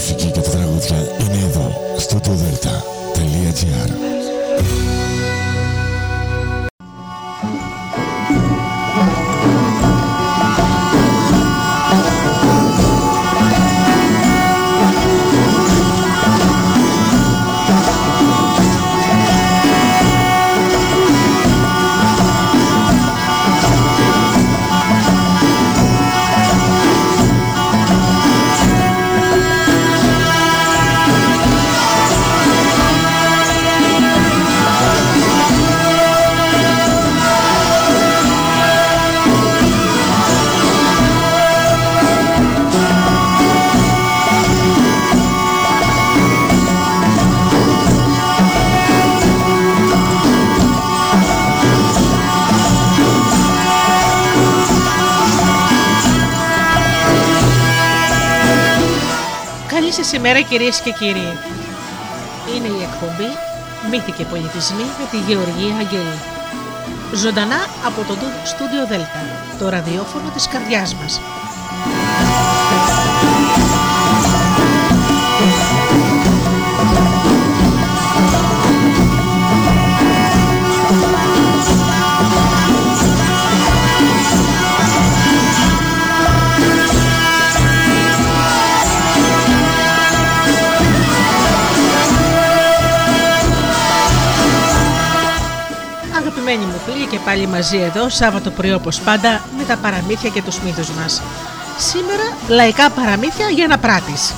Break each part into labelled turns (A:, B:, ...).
A: μουσική και τα τραγούδια είναι εδώ, στο tudelta.gr
B: Καλημέρα κυρίες και κύριοι. Είναι η εκπομπή Μύθοι και Πολιτισμοί με τη Γεωργία Αγγελή. Ζωντανά από το στούντιο Δέλτα, το ραδιόφωνο της καρδιάς μας. Φίλοι και πάλι μαζί εδώ Σάββατο πρωί όπως πάντα με τα παραμύθια και τους μύθους μας. Σήμερα λαϊκά παραμύθια για να πράττεις.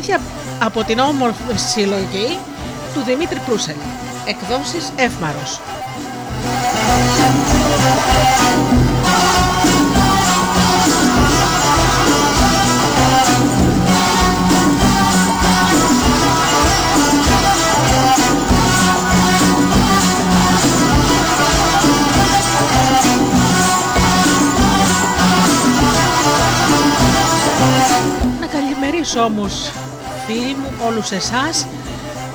B: Παραμύθια από την όμορφη συλλογή του Δημήτρη Προύσελ. Εκδόσεις Εύμαρος. Να καλημερίσω όμως φίλοι μου, όλους εσάς,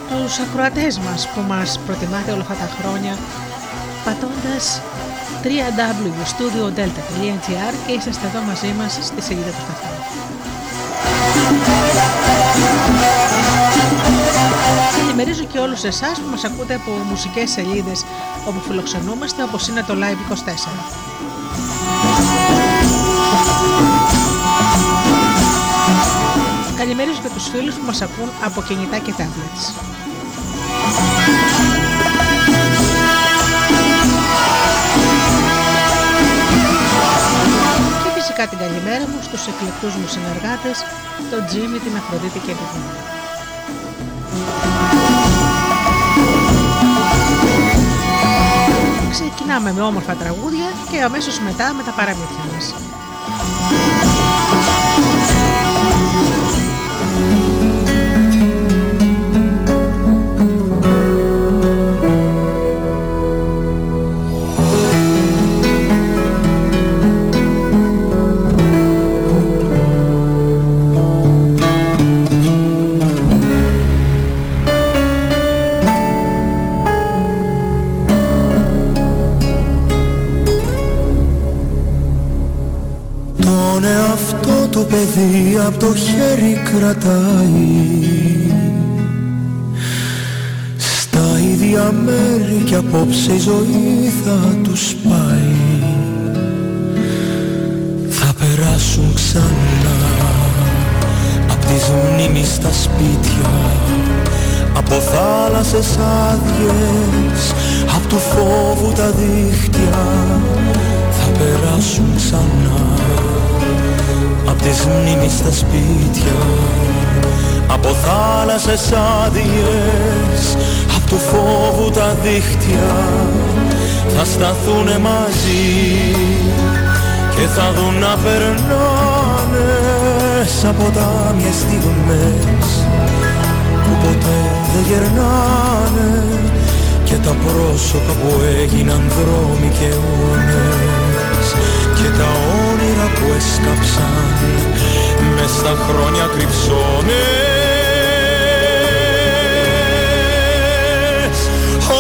B: τους ακροατές μας που μας προτιμάτε όλα αυτά τα χρόνια πατώντας www.studiodelta.gr και είσαστε εδώ μαζί μας στη σελίδα του σταθμού. Ενημερίζω και όλους εσάς που μας ακούτε από μουσικές σελίδες όπου φιλοξενούμαστε όπως είναι το Live24. Καλημερίζω και τους φίλους που μας ακούν από κινητά και tablets. Και φυσικά την καλημέρα μου στους εκλεκτούς μου συνεργάτες, τον Τζίμι, την Αφροδίτη και την Δήμη. Ξεκινάμε με όμορφα τραγούδια και αμέσως μετά με τα παραμύθια μας.
C: Παιδί από το χέρι κρατάει. Στα ίδια μέρη κι απόψε η ζωή θα τους πάει. Θα περάσουν ξανά Απ' τις μνήμεις στα σπίτια από θάλασσες άδειες Απ' του φόβου τα δίχτυα. Θα περάσουν ξανά Απ' τις μνήμεις στα σπίτια. Από θάλασσες άδειες Απ' του φόβου τα δίχτυα Θα σταθούνε μαζί Και θα δουν να περνάνε Σαν ποτάμιες στιγμές Που ποτέ δεν γερνάνε Και τα πρόσωπα που έγιναν δρόμοι και αιώνες και τα όνειρα που έσκαψαν μες στα χρόνια κρυψώνες.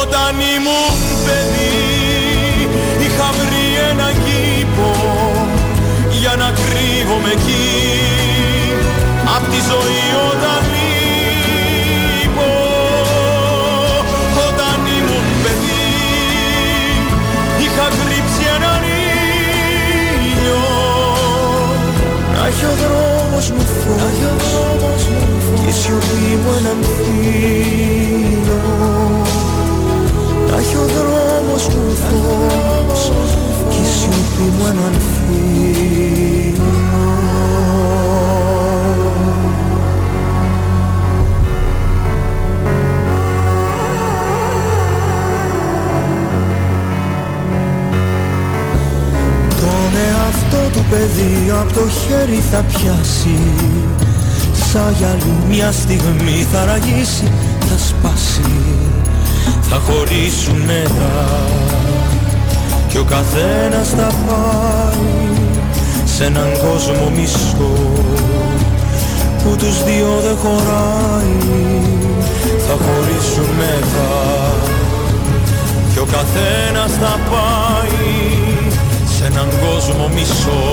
C: Όταν ήμουν παιδί είχα βρει ένα κήπο για να κρύβομαι εκεί. Απ' τη ζωή όταν να έχει ο δρόμος μου φως και η σιωπή μου έναν φίλο να έχει ο δρόμος μου φως και η σιωπή μου έναν φίλο παιδί από το χέρι θα πιάσει. Σαν γυαλί μια στιγμή θα ραγίσει, θα σπάσει. Θα χωρίσουν μετά Κι ο καθένας θα πάει σε έναν κόσμο μισό Που τους δύο δεν χωράει. Θα χωρίσουν μετά Κι ο καθένας θα πάει σε έναν κόσμο μισό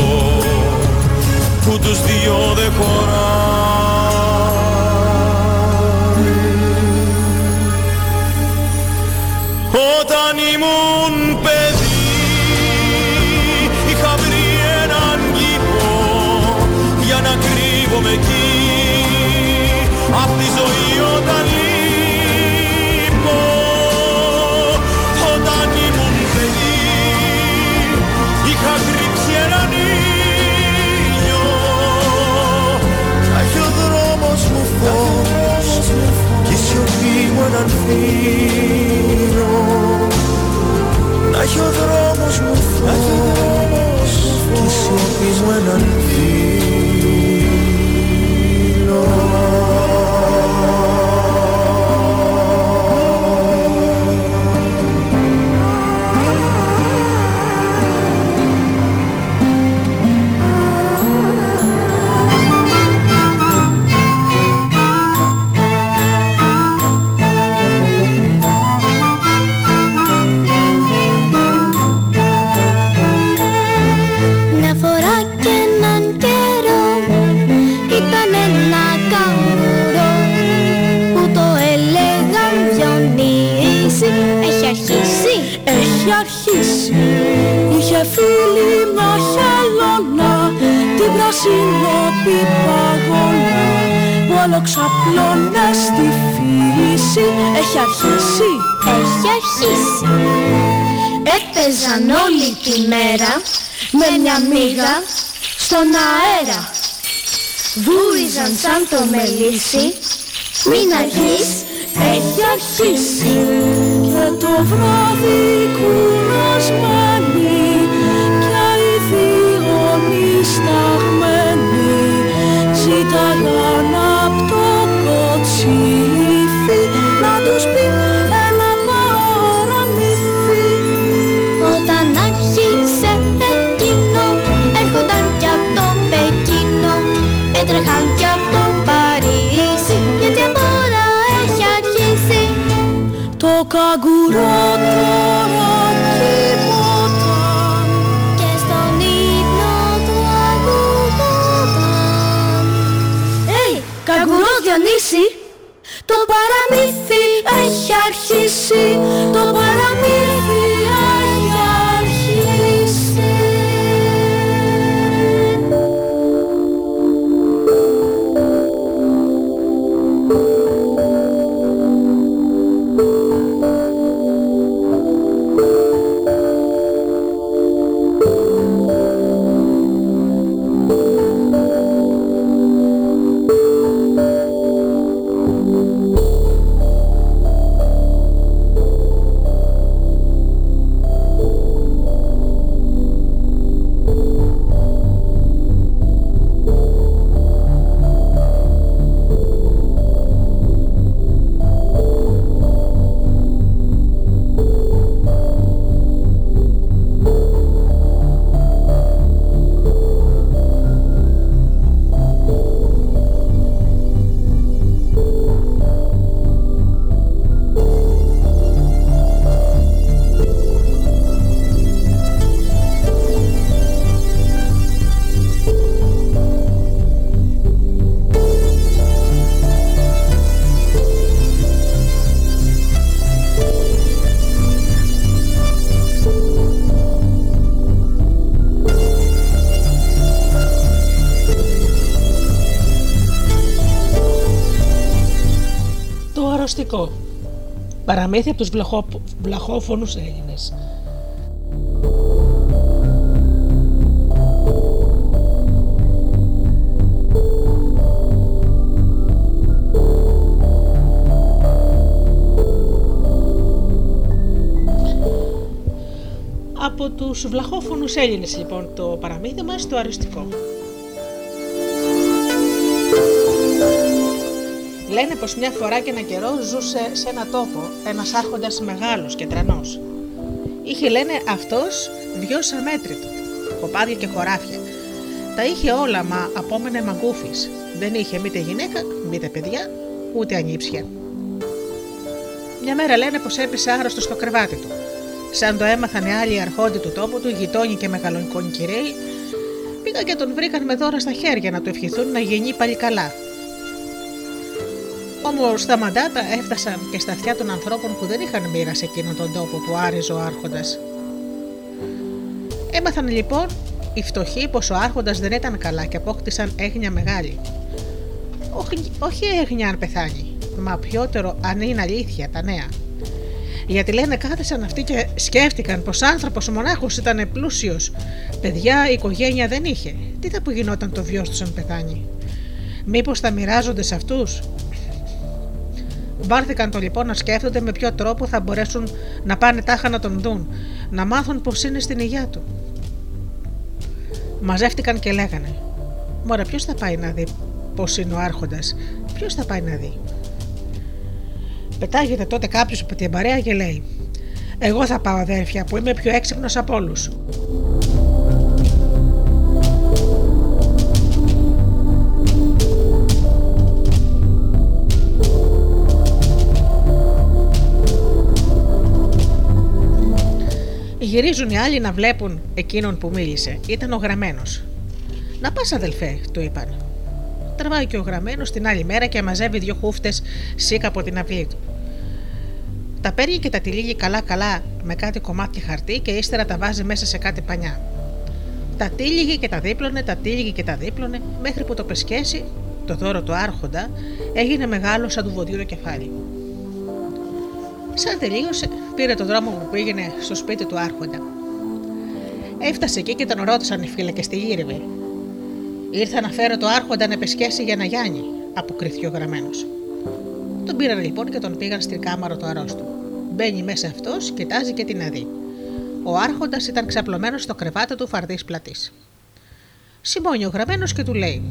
C: που τους δυο δεν χωράει. Όταν ήμουν παιδί είχα βρει έναν κήπο για να κρύβομαι εκεί
D: σαν το μελίσι. Μην αργείς,
E: Έχει αρχίσει. Και το βράδυ Παραμύθι
D: από
B: τους βλαχό, βλαχόφωνους Έλληνες. Από τους βλαχόφωνους Έλληνες λοιπόν το παραμύθι μας το αριστικό. Λένε πως μια φορά και ένα καιρό ζούσε σε ένα τόπο ένας άρχοντας μεγάλος και τρανός. Είχε λένε αυτός δυο αμέτρητο, κοπάδια και χωράφια. Τα είχε όλα μα απόμενε μαγκούφης. Δεν είχε μήτε γυναίκα, μήτε παιδιά, ούτε ανήψια. Μια μέρα λένε πως έπεσε άγραστο στο κρεβάτι του. Σαν το έμαθαν οι άλλοι αρχόντι του τόπου του, γειτόνι και μεγαλονικόνοι κυρίοι, πήγαν και τον βρήκαν με δώρα στα χέρια να του ευχηθούν να γεννεί πάλι καλά. Όμω τα μαντάτα έφτασαν και στα αυτιά των ανθρώπων που δεν είχαν μοίρα σε εκείνον τον τόπο που άριζε ο Άρχοντας. Έμαθαν λοιπόν οι φτωχοί πως ο Άρχοντας δεν ήταν καλά και απόκτησαν έγνοια μεγάλη. Όχι, όχι έγνοια αν πεθάνει, μα πιότερο αν είναι αλήθεια τα νέα. Γιατί λένε κάθεσαν αυτοί και σκέφτηκαν πως άνθρωπος μονάχος ήταν πλούσιος. Παιδιά, η οικογένεια δεν είχε. Τι θα που γινόταν το βιός τους αν πεθάνει; Μήπως θα μοιράζονται σε αυτούς; Βάρθηκαν το λοιπόν να σκέφτονται με ποιο τρόπο θα μπορέσουν να πάνε τάχα να τον δουν, να μάθουν πώς είναι στην υγεία του. Μαζεύτηκαν και λέγανε: Μωρέ, ποιος θα πάει να δει πώς είναι ο Άρχοντας, ποιος θα πάει να δει; Πετάγεται τότε κάποιος από την παρέα και λέει: Εγώ θα πάω, αδέρφια, που είμαι πιο έξυπνος από όλους. Γυρίζουν οι άλλοι να βλέπουν εκείνον που μίλησε. Ήταν ο γραμμένος. Να πας, αδελφέ, του είπαν. Τραβάει και ο γραμμένος την άλλη μέρα και μαζεύει δύο χούφτες σίκα από την αυλή του. Τα παίρνει και τα τυλίγει καλά-καλά με κάτι κομμάτια χαρτί και ύστερα τα βάζει μέσα σε κάτι πανιά. Τα τύλιγε και τα δίπλωνε, τα τύλιγε και τα δίπλωνε, μέχρι που το πεσκέσει, το δώρο του Άρχοντα, έγινε μεγάλο σαν του βοδίου το κεφάλι. Σαν τελείωσε, πήρε το δρόμο που πήγαινε στο σπίτι του Άρχοντα. Έφτασε εκεί και τον ρώτησαν οι φύλακες στη γύρευε. Ήρθα να φέρω το Άρχοντα να πεσχέσει για να γιάνει, αποκριθεί ο γραμμένο. Τον πήραν λοιπόν και τον πήγαν στην κάμαρα του αρρώστου. Μπαίνει μέσα αυτός, κοιτάζει και την αδεί. Ο Άρχοντας ήταν ξαπλωμένος στο κρεβάτι του φαρδί πλατής. Σημώνει ο γραμμένος και του λέει: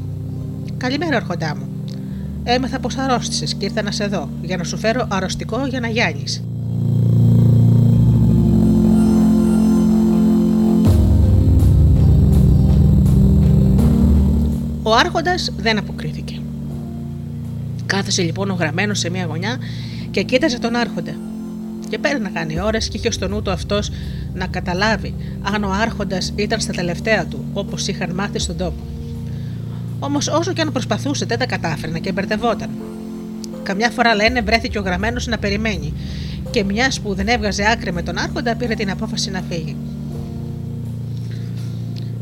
B: Καλημέρα, Άρχοντά μου. Έμαθα πως αρρώστησες και ήρθα να σε δω για να σου φέρω αρρωστικό για να γιάνεις. Ο Άρχοντας δεν αποκρίθηκε. Κάθεσε λοιπόν ο γραμμένος σε μια γωνιά και κοίταζε τον Άρχοντα. Και πέρναγαν οι ώρες και είχε στο νου του αυτός να καταλάβει αν ο Άρχοντας ήταν στα τελευταία του, όπως είχαν μάθει στον τόπο. Όμως όσο και αν προσπαθούσε δεν τα κατάφερνε και μπερδευόταν. Καμιά φορά λένε βρέθηκε ο γραμμένος να περιμένει και μιας που δεν έβγαζε άκρη με τον Άρχοντα πήρε την απόφαση να φύγει.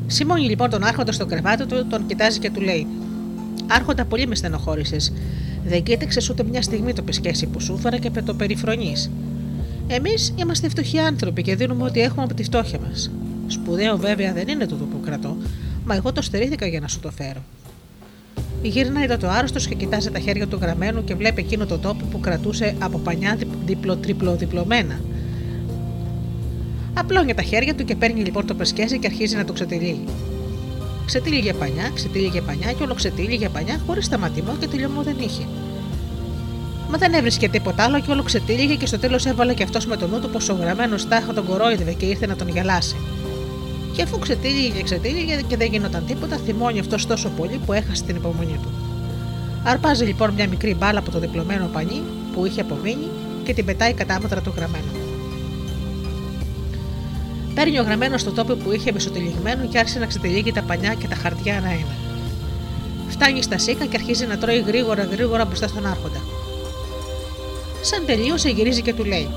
B: Σιμώνει λοιπόν τον Άρχοντα στο κρεβάτι του, τον κοιτάζει και του λέει: Άρχοντα, πολύ με στενοχώρησες. Δεν κοίταξες ούτε μια στιγμή το πεσκέσι που σου έφερα και το περιφρονείς. Εμείς είμαστε φτωχοί άνθρωποι και δίνουμε ό,τι έχουμε από τη φτώχεια μας. Σπουδαίο βέβαια δεν είναι τούτο που κρατώ, μα εγώ το στερήθηκα για να σου το φέρω. Γύρναει εδώ το άρρωστος και κοιτάζει τα χέρια του γραμμένου και βλέπει εκείνο το τόπο που κρατούσε από πανιά διπλο-τριπλο-διπλωμένα. Απλώνει τα χέρια του και παίρνει λοιπόν το πεσκέζι και αρχίζει να το ξετυλίγει. Ξετύλιγε πανιά, ξετύλιγε πανιά και όλο ξετύλιγε πανιά χωρίς σταματημό και τελειωμό δεν είχε. Μα δεν έβρισκε τίποτα άλλο και όλο ξετύλιγε και στο τέλος έβαλε και αυτός με τον νου του πως ο γραμμένος τάχα τον κορόιδευε και ήρθε να τον γελάσει. Και αφού ξετύλιγε και ξετύλιγε και δεν γινόταν τίποτα, θυμώνει αυτός τόσο πολύ που έχασε την υπομονή του. Αρπάζει λοιπόν μια μικρή μπάλα από το διπλωμένο πανί που είχε απομείνει και την πετάει κατάμετρα του γραμμένου. Παίρνει ο γραμμένος στο τόπο που είχε μισοτυλιγμένο και άρχισε να ξετυλίγει τα πανιά και τα χαρτιά ένα-ένα. Φτάνει στα σίκα και αρχίζει να τρώει γρήγορα γρήγορα μπροστά στον Άρχοντα. Σαν τελείωσε, γυρίζει και του λέει: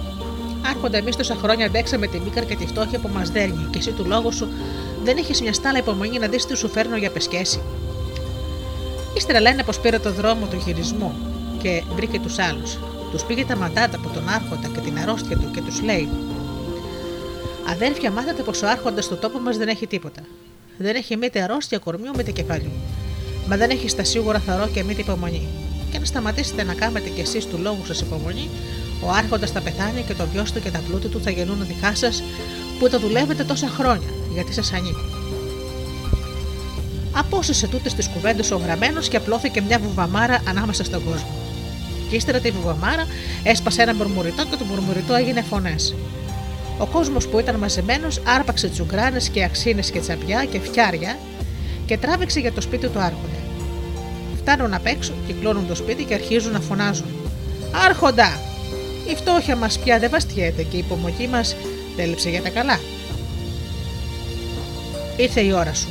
B: Άρχοντα, εμείς τόσα χρόνια αντέξαμε τη μίκρα και τη φτώχεια που μας δέρνει, και εσύ του λόγου σου δεν έχεις μια στάλα υπομονή να δεις τι σου φέρνω για πεσκέση. Ύστερα λένε πως πήρε το δρόμο του χειρισμού και βρήκε τους άλλους. Τους πήγε τα μαντάτα από τον Άρχοντα και την αρρώστια του και τους λέει: Αδέρφια, μάθατε πως ο Άρχοντας στο τόπο μας δεν έχει τίποτα. Δεν έχει μήτε αρρώστια κορμιού μήτε κεφαλιού. Μα δεν έχεις στα σίγουρα θαρό και μήτε υπομονή. Και να σταματήσετε να κάνετε κι εσείς του λόγου σας υπομονή, ο Άρχοντας θα πεθάνει και το γιο του και τα πλούτη του θα γεννούν δικά σας που τα δουλεύετε τόσα χρόνια, γιατί σας ανήκουν. Απόσυσε τούτε τις κουβέντες ο γραμμένος και απλώθηκε μια βουβαμάρα ανάμεσα στον κόσμο. Και ύστερα τη βουβαμάρα έσπασε ένα μουρμουριτό και το μουρμουριτό έγινε φωνές. Ο κόσμος που ήταν μαζεμένος άρπαξε τσουγκράνες και αξίνες και τσαπιά και φτιάρια και τράβηξε για το σπίτι του Άρχοντα. Φτάνουν απ' έξω, κυκλώνουν το σπίτι και αρχίζουν να φωνάζουν. Άρχοντα! Η φτώχεια μας πια δεν βαστιέται και η υπομονή μας τέλειψε για τα καλά. Ήρθε η ώρα σου.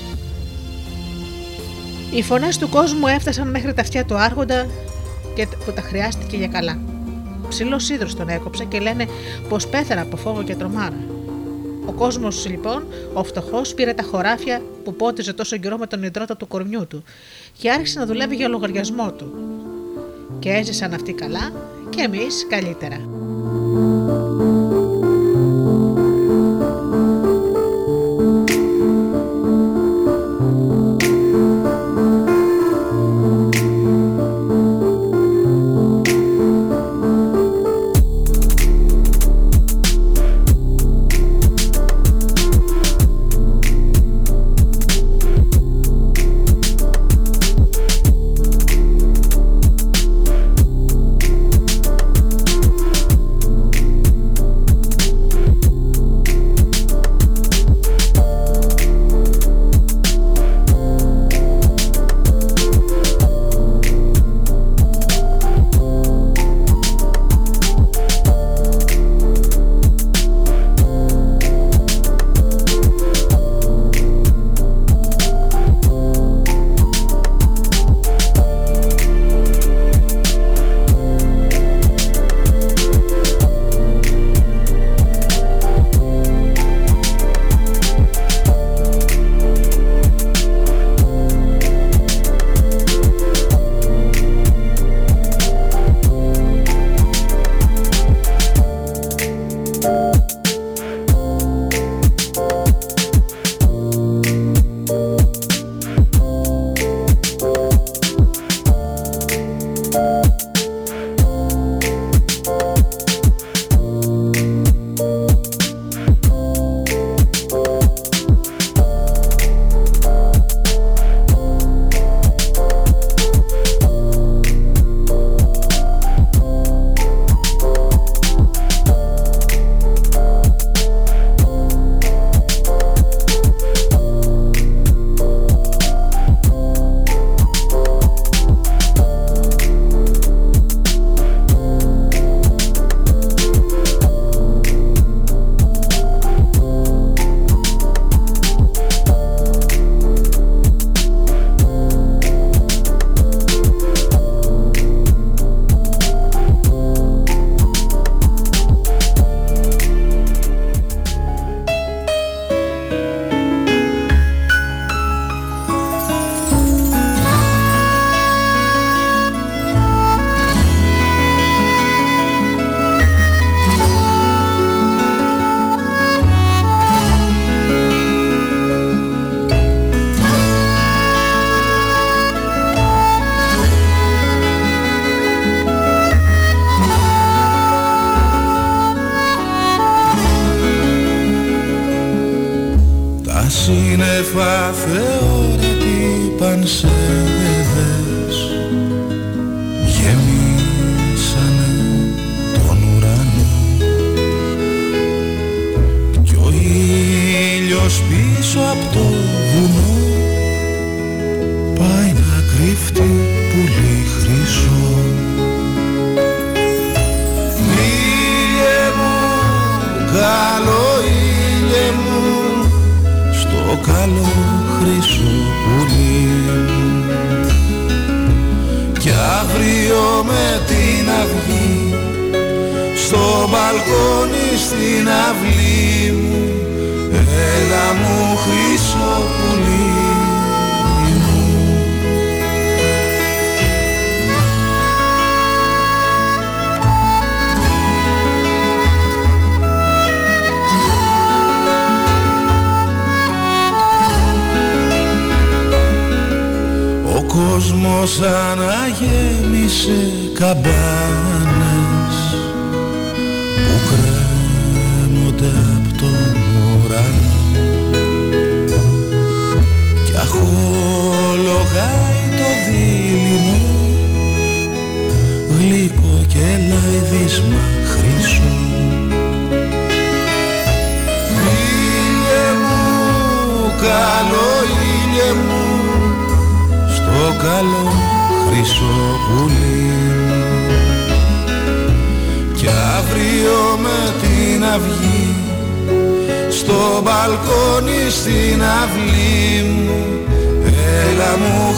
B: Οι φωνές του κόσμου έφτασαν μέχρι τα αυτιά του Άρχοντα και που τα χρειάστηκε για καλά. Ψηλός ίδρος τον έκοψε και λένε πως πέθαρα από φόβο και τρομάρα. Ο κόσμος λοιπόν, ο φτωχός, πήρε τα χωράφια που πότιζε τόσο καιρό με τον υδρότα του κορμιού του και άρχισε να δουλεύει για λογαριασμό του. Και έζησαν αυτοί καλά και εμείς καλύτερα.
F: κόσμος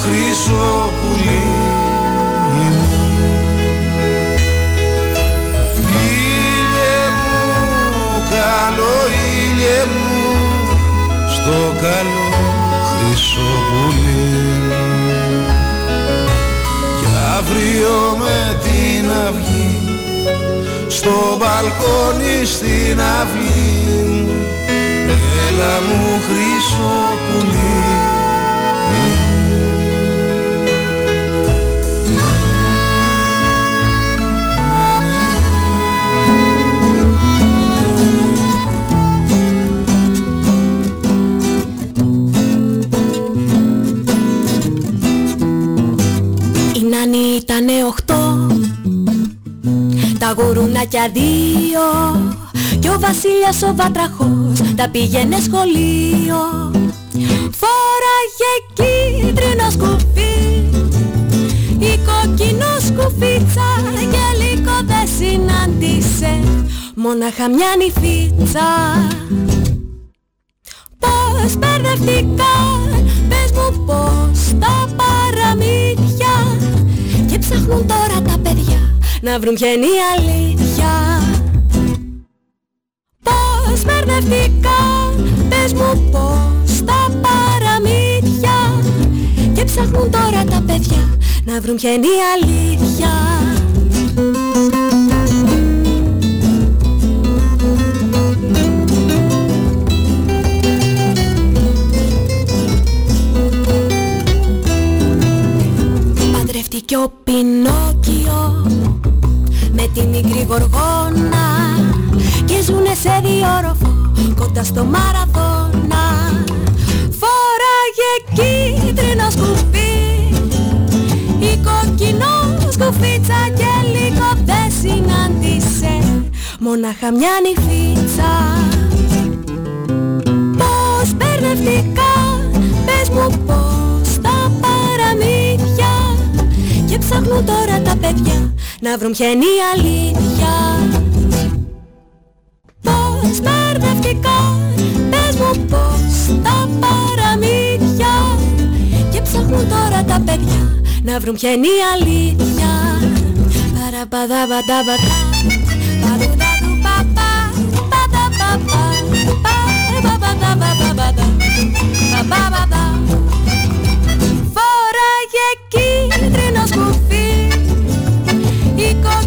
F: χρυσό πουλί. Ήλιε μου, καλό ήλιε μου στο καλό χρυσό πουλί. Κι αύριο με την αυγή στο μπαλκόνι στην αυλή. Μου έλα μου χρυσό πουλί
G: ήτανε οχτώ. Τα γουρούνακια δύο Κι ο Βασίλιας ο Βατραχός Τα πήγαινε σχολείο. Φόραγε κίτρινο σκουφί Η κόκκινο σκουφίτσα Και λίγο δεν συνάντησε. Μόναχα μια νυφίτσα βρουν ποια είναι η αλήθεια. Πώς μπερδευτήκαν Πες μου πως τα παραμύθια. Και ψάχνουν τώρα τα παιδιά Να βρουν ποια είναι η αλήθεια. Παντρεύτηκε ο Πινόκιο με τη μικρή γοργόνα και ζουνε σε διόροφο κοντά στο Μαραθώνα. Φόραγε κίτρινο σκουφί η κόκκινο σκουφίτσα και λίγο δεν συνάντησε μόναχα μια νυφίτσα. Πώς μπερδευτικά πες μου πως τα παραμύθια και ψάχνουν τώρα τα παιδιά να βρουν ποια είναι η αλήθεια. Πώς μπερδευτικά πες μου πως τα παραμύθια. Και ψάχνουν τώρα τα παιδιά να βρουν ποια είναι η αλήθεια. Παραπαδαβανταβατά Παρουδαδου παπά Παδαπαπά Παραπαδαβανταβατά Παπαπαπά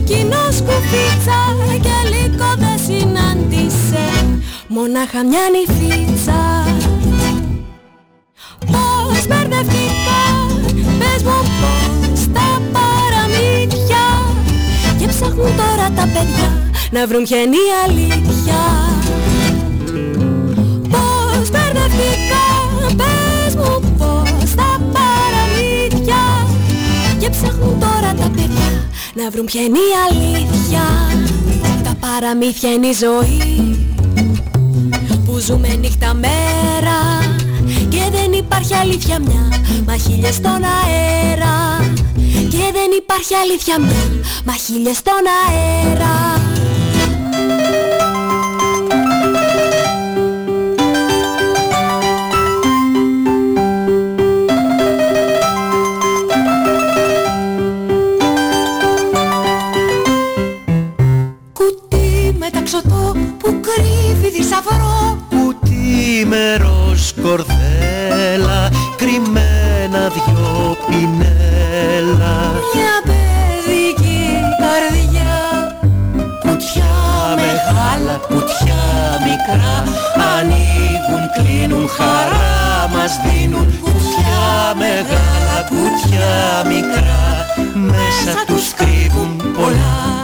G: κόκκινο σκουφίτσα Και λίγο δεν συνάντησε. Μονάχα μια νυφίτσα. Πώς μπερδευτικά Πες μου πως τα παραμύθια. Και ψάχνουν τώρα τα παιδιά Να βρουν ποια είναι η αλήθεια. Πώς μπερδευτικά Πες μου πως τα παραμύθια. Και ψάχνουν τώρα τα παιδιά Να βρουν ποια είναι η αλήθεια. Τα παραμύθια είναι η ζωή που ζούμε νύχτα μέρα. Και δεν υπάρχει αλήθεια μια μα χίλιες στον αέρα. Και δεν υπάρχει αλήθεια μια μα χίλιες στον αέρα Κουτί
C: με ροζ κορδέλα κρυμμένα δυο πινέλα.
G: Μια παιδική καρδιά Κουτιά με
H: μεγάλα κουτιά μικρά. Ανοίγουν, κλείνουν, χαρά μας δίνουν. Κουτιά μεγάλα, κουτιά μικρά. Μέσα τους κρύβουν πολλά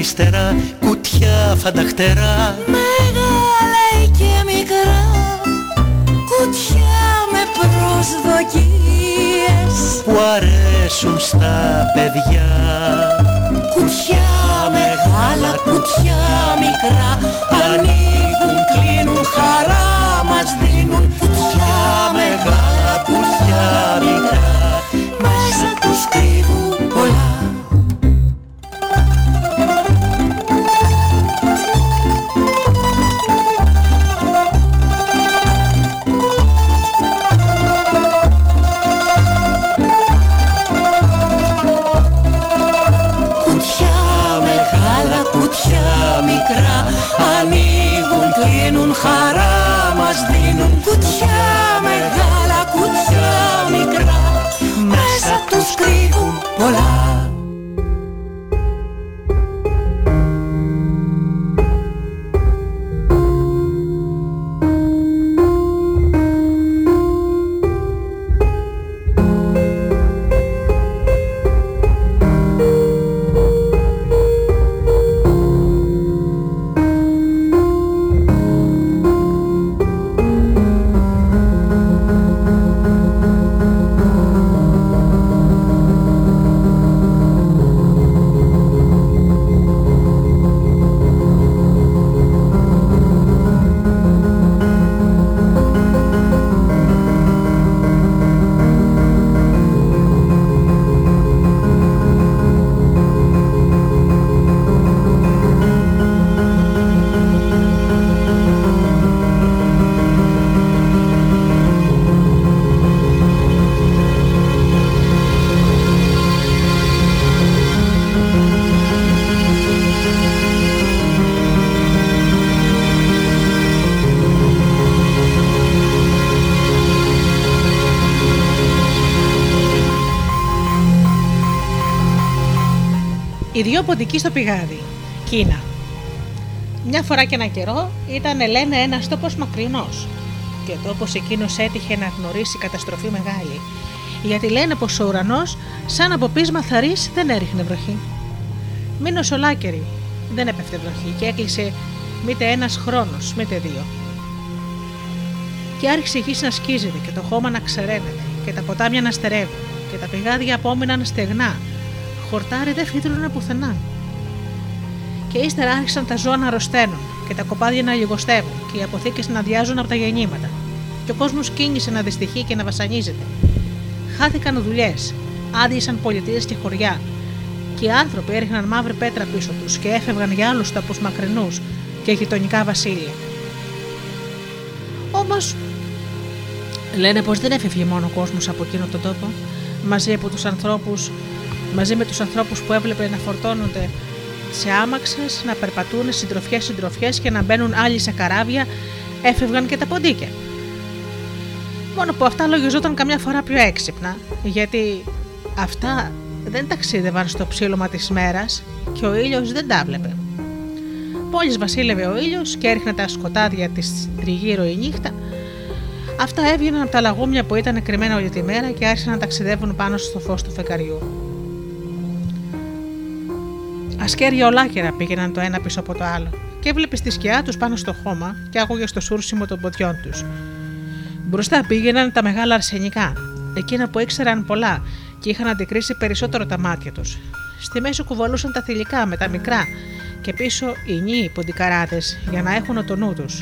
H: γυαλιστερά, κουτιά φανταχτερά
G: Μεγάλα και μικρά, κουτιά με προσδοκίες.
H: Που αρέσουν στα παιδιά.
G: Κουτιά μεγάλα, κουτιά μικρά Ανοίγουν, κλείνουν, χαρά μας δίνουν. Κουτιά μεγάλα, κουτιά μικρά
B: Οι δυο ποντικοί στο πηγάδι. Κίνα. Μια φορά και ένα καιρό ήταν λένε ένας τόπος μακρινός. Και ο τόπος εκείνος έτυχε να γνωρίσει καταστροφή μεγάλη. Γιατί λένε πως ο ουρανός, σαν από πείσμα θαρής, δεν έριχνε βροχή. Μείνω σολάκερη, δεν έπεφτε βροχή και έκλεισε μήτε ένας χρόνος, μήτε δύο. Και άρχισε η γη να σκίζεται και το χώμα να ξεραίνεται και τα ποτάμια να στερεύουν και τα πηγάδια απόμειναν στεγνά χορτάρι δεν φύτρωνε πουθενά. Και ύστερα άρχισαν τα ζώα να αρρωσταίνουν και τα κοπάδια να λιγοστεύουν και οι αποθήκες να αδειάζουν από τα γεννήματα. Και ο κόσμος κίνησε να δυστυχεί και να βασανίζεται. Χάθηκαν δουλειές, άδειασαν πολιτείες και χωριά. Και οι άνθρωποι έριχναν μαύρη πέτρα πίσω τους και έφευγαν για άλλους τόπους μακρινούς και γειτονικά βασίλεια. Όμως, λένε πως δεν έφευγε μόνο ο κόσμος από εκείνο τον τόπο, μαζί από τους ανθρώπους μαζί με τους ανθρώπους που έβλεπε να φορτώνονται σε άμαξες, να περπατούν συντροφιές συντροφιές και να μπαίνουν άλλοι σε καράβια, έφευγαν και τα ποντίκια. Μόνο που αυτά λογιζόταν καμιά φορά πιο έξυπνα, γιατί αυτά δεν ταξίδευαν στο ψήλωμα της μέρας και ο ήλιος δεν τα βλέπε. Μόλις βασίλευε ο ήλιος και έριχνε τα σκοτάδια της τριγύρω η νύχτα, αυτά έβγαιναν από τα λαγούμια που ήταν κρυμμένα όλη τη μέρα και άρχισαν να ταξιδεύουν πάνω στο φως του φεκαριού. Ασκέρια ολάκερα πήγαιναν το ένα πίσω από το άλλο και έβλεπε τη σκιά τους πάνω στο χώμα και άκουγες στο σούρσιμο των ποδιών τους. Μπροστά πήγαιναν τα μεγάλα αρσενικά, εκείνα που ήξεραν πολλά και είχαν αντικρίσει περισσότερο τα μάτια τους. Στη μέση κουβαλούσαν τα θηλυκά με τα μικρά και πίσω οι νύοι ποντικαράδες για να έχουν το νου τους.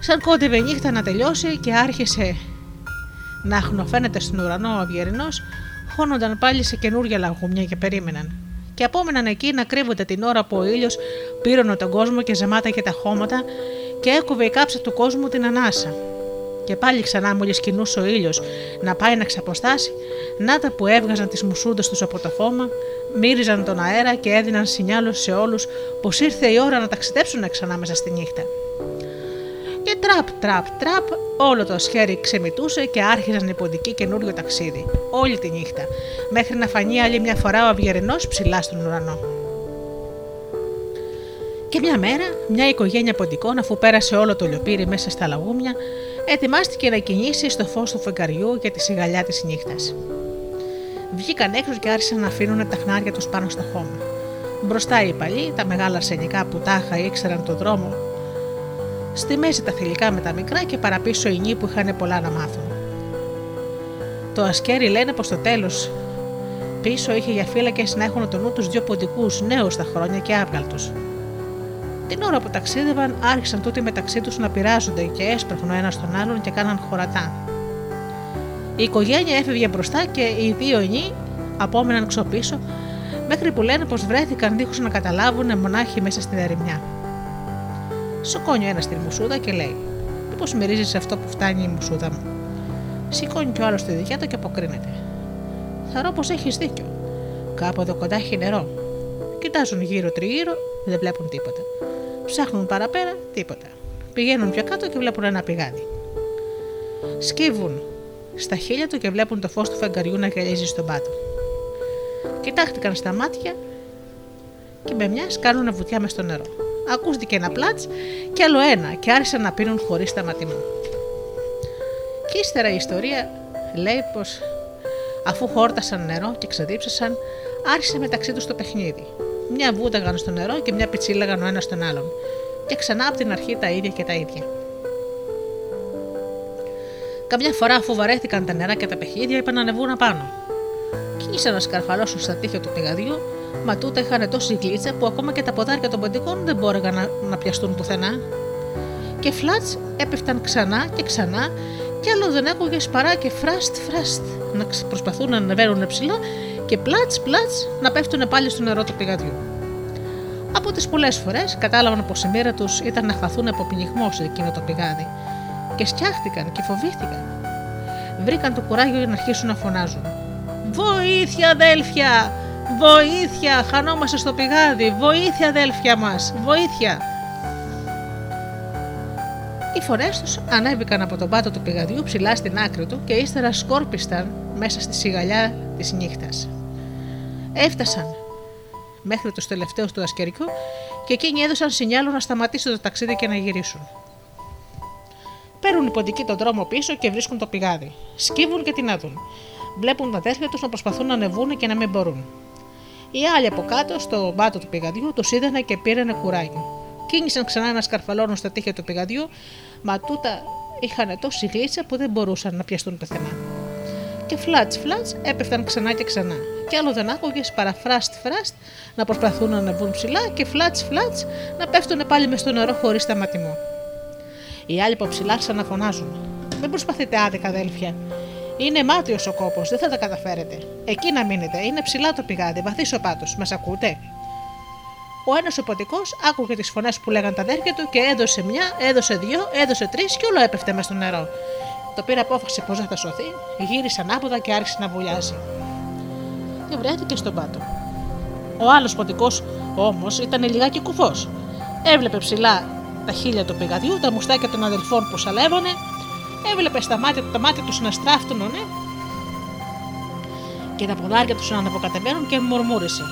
B: Σαν κόντευε η νύχτα να τελειώσει και άρχισε να αχνοφαίνεται στον ουρανό ο Αυγερινό, χώνονταν πάλι σε καινούργια λαγούμια και περίμεναν και απόμεναν εκεί να κρύβονται την ώρα που ο ήλιος πήρωνε τον κόσμο και ζεμάταγε τα χώματα και έκοβε η κάψα του κόσμου την ανάσα. Και πάλι ξανά μόλις κινούσε ο ήλιος να πάει να ξαποστάσει, να τα που έβγαζαν τις μουσούντες τους από το χώμα, μύριζαν τον αέρα και έδιναν σινιάλο σε όλους πως ήρθε η ώρα να ταξιδέψουν ξανά μέσα στη νύχτα. Και τραπ, τραπ, τραπ, όλο το σχέρι ξεμητούσε και άρχιζαν οι ποντικοί καινούριο ταξίδι, όλη τη νύχτα, μέχρι να φανεί άλλη μια φορά ο Αυγερινό ψηλά στον ουρανό. Και μια μέρα, μια οικογένεια ποντικών, αφού πέρασε όλο το λιοπύρι μέσα στα λαγούμια, ετοιμάστηκε να κινήσει στο φως του φεγγαριού για τη σιγαλιά της νύχτας. Βγήκαν έξω και άρχισαν να αφήνουν τα χνάρια τους πάνω στο χώμα. Μπροστά οι παλιοί, τα μεγάλα αρσενικά που τάχα ήξεραν τον δρόμο. Στη μέση τα θηλυκά με τα μικρά και παραπίσω οι νύοι που είχαν πολλά να μάθουν. Το ασκέρι λένε πως στο τέλος πίσω είχε για φύλακες να έχουν το νου τους δύο ποντικούς νέους στα χρόνια και άβγαλτους. Την ώρα που ταξίδευαν, άρχισαν τούτοι μεταξύ τους να πειράζονται και έσπραχναν ο ένας τον άλλον και κάναν χωρατά. Η οικογένεια έφευγε μπροστά και οι δύο νύοι απόμεναν ξοπίσω, μέχρι που λένε πως βρέθηκαν δίχως να καταλάβουν μονάχοι μέσα στην ερημιά. Σηκώνει ο ένας τη μουσούδα και λέει: Μήπως μυρίζεις αυτό που φτάνει η μουσούδα μου; Σηκώνει κι ο άλλος τη δικιά του και αποκρίνεται. Θαρώ πως έχεις δίκιο. Κάπου εδώ κοντά έχει νερό. Κοιτάζουν γύρω τριγύρω, δεν βλέπουν τίποτα. Ψάχνουν παραπέρα, τίποτα. Πηγαίνουν πιο κάτω και βλέπουν ένα πηγάδι. Σκύβουν στα χείλια του και βλέπουν το φως του φεγγαριού να γυαλίζει στον πάτο. Κοιτάχτηκαν στα μάτια και με μιας κάνουν βουτιά μες στο νερό. Ακούστηκε ένα πλάτς και άλλο ένα και άρχισαν να πίνουν χωρίς σταματημό. Και ύστερα η ιστορία λέει πως αφού χόρτασαν νερό και ξεδίψασαν, άρχισε μεταξύ τους το παιχνίδι. Μια βούταγαν στο νερό και μια πιτσίλαγαν ο ένα στον άλλον. Και ξανά από την αρχή τα ίδια και τα ίδια. Καμιά φορά, αφού βαρέθηκαν τα νερά και τα παιχνίδια, είπαν να ανεβούν απάνω. Κίνησαν να σκαρφαλώσουν στα τείχια του πηγαδιού, μα τούτα είχαν τόση γλίτσα που ακόμα και τα ποδάρια των ποντικών δεν μπόρεγαν να, να πιαστούν πουθενά. Και φλάτς έπεφταν ξανά και ξανά, και άλλο δεν άκουγες παρά και φράστ φράστ να προσπαθούν να ανεβαίνουν ψηλά και πλάτς πλάτς να πέφτουν πάλι στο νερό του πηγαδιού. Από τις πολλές φορές κατάλαβαν πως η μοίρα τους ήταν να χαθούν από πνιγμός σε εκείνο το πηγάδι και σκιάχτηκαν και φοβήθηκαν. Βρήκαν το κουράγιο για να αρχίσουν να φωνάζουν. Βοήθεια, αδέλφια! Βοήθεια! Χανόμαστε στο πηγάδι! Βοήθεια, αδέλφια μας! Βοήθεια! Οι φορές τους ανέβηκαν από τον πάτο του πηγαδιού ψηλά στην άκρη του και ύστερα σκόρπισταν μέσα στη σιγαλιά της νύχτας. Έφτασαν μέχρι τους τελευταίους του ασκερικού και εκείνοι έδωσαν σινιάλο να σταματήσουν το ταξίδι και να γυρίσουν. Παίρνουν οι ποντικοί τον δρόμο πίσω και βρίσκουν το πηγάδι. Σκύβουν και την άδουν. Βλέπουν τα αδέρφια τους να προσπαθούν να ανεβούν και να μην μπορούν. Οι άλλοι από κάτω, στο μπάτο του πηγαδιού, τους είδανε και πήρανε κουράγιο. Κίνησαν ξανά να σκαρφαλώνουν στα τείχια του πηγαδιού, μα τούτα είχαν τόση γλίτσα που δεν μπορούσαν να πιαστούν πουθενά. Και φλάτ φλάτ έπεφταν ξανά και ξανά. Κι άλλο δεν άκουγες παρά φράστ φράστ να προσπαθούν να ανεβούν ψηλά και φλάτ φλάτ να πέφτουν πάλι μες στο νερό χωρίς σταματημό. Οι άλλοι από ψηλά ξαναφωνάζουν. Μην προσπαθείτε άδικα, αδέλφια. Είναι μάτιο ο κόπος, δεν θα τα καταφέρετε. Εκεί να μείνετε, είναι ψηλά το πηγάδι, βαθύς ο πάτος. Μας ακούτε; Ο ένας ο ποτικό άκουγε τις φωνές που λέγαν τα αδέρφια του και έδωσε μια, έδωσε δύο, έδωσε τρεις και όλο έπεφτε μες στο νερό. Το πήρε απόφαση πω δεν θα σωθεί, γύρισε ανάποδα και άρχισε να βουλιάζει. Και βρέθηκε στον πάτο. Ο άλλος ποτικό όμως ήταν λιγάκι κουφός. Έβλεπε ψηλά τα χείλια του πηγαδιού, τα μουστάκια των αδελφών που σαλεύανε, έβλεπε στα μάτια, τα μάτια τους να στράφτουν ναι, και τα ποδάρια τους να αναποκατεβαίνουν και μουρμούρισε.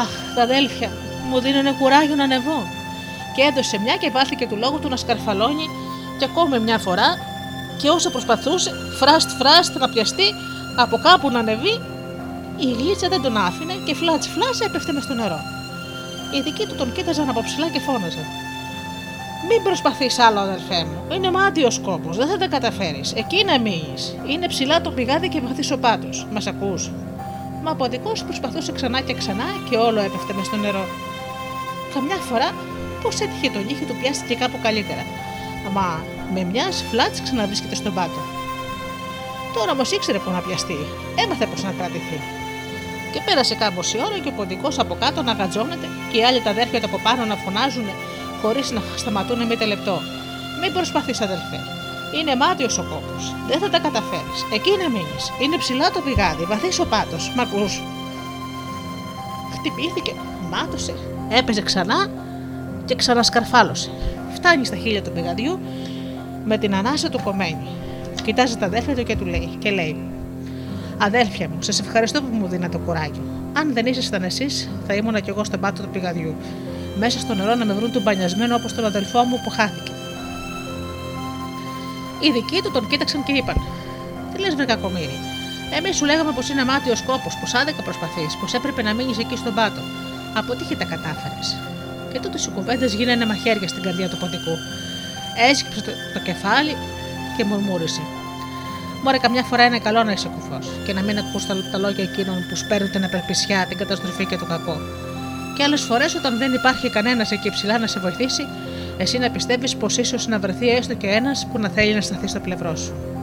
B: Αχ, τα αδέλφια μου δίνουν κουράγιο να ανεβώ. Και έδωσε μια και βάλθηκε του λόγου του να σκαρφαλώνει και ακόμη μια φορά και όσο προσπαθούσε φράστ φράστ να πιαστεί από κάπου να ανεβεί, η γλίτσα δεν τον άφηνε και φλάτς φλάτς έπεφτε μες στο νερό. Οι δικοί του τον κοίταζαν από ψηλά και φώναζαν. Μην προσπαθείς άλλο, αδερφέ μου. Είναι μάτιος κόπο. Δεν θα τα καταφέρεις. Εκεί να μείνει. Είναι ψηλά το πηγάδι και βαθύ ο πάτος. Μας ακούς; Μα ο ποντικό προσπαθούσε ξανά και ξανά και όλο έπεφτε μες στο νερό. Καμιά φορά, πώς έτυχε το νύχι του πιάστηκε κάπου καλύτερα. Μα με μιας φλάτς ξαναβρίσκεται στον πάτο. Τώρα όμως ήξερε που να πιαστεί. Έμαθε πώ να κρατηθεί. Και πέρασε κάμποση ώρα και ο ποντικός από κάτω να γατζώνεται και οι άλλοι τα αδέρφια από πάνω να φωνάζουν χωρίς να σταματούν μήτε λεπτό. Μην προσπαθείς, αδελφέ.
I: Είναι μάτιο ο κόπο. Δεν θα τα καταφέρεις. Εκεί να μείνεις. Είναι ψηλά το πηγάδι, βαθύς ο πάτος. Μ' ακούς. Χτυπήθηκε, μάτωσε, έπαιζε ξανά και ξανασκαρφάλωσε. Φτάνει στα χείλια του πηγαδιού με την ανάσα του κομμένη. Κοιτάζει τα αδέρφια του και του λέει, και λέει: Αδέρφια μου, σας ευχαριστώ που μου δίνετε το κουράγιο. Αν δεν ήσασταν εσείς, θα ήμουν κι εγώ στον πάτο του πηγαδιού. Μέσα στο νερό να με βρουν του μπανιασμένο όπως τον αδελφό μου που χάθηκε. Οι δικοί του τον κοίταξαν και είπαν: Τι λες, βρεκακομίρι. Εμείς σου λέγαμε πως είναι μάτιο κόπος, πως άδικα προσπαθείς, πως έπρεπε να μείνεις εκεί στον πάτο. Από τι τα κατάφερες. Και τότε οι κουβέντε γίνανε μαχαίρια στην καρδιά του ποντικού. Έσκυψε το, το κεφάλι και μουρμούρισε. Μωρέ, καμιά φορά είναι καλό να είσαι κουφός και να μην ακούς τα, τα λόγια εκείνων που σπέρνουν την απελπισιά, την καταστροφή και το κακό. Και άλλες φορές, όταν δεν υπάρχει κανένας εκεί ψηλά να σε βοηθήσει, εσύ να πιστεύεις πως ίσως να βρεθεί έστω και ένας που να θέλει να σταθεί στο πλευρό σου.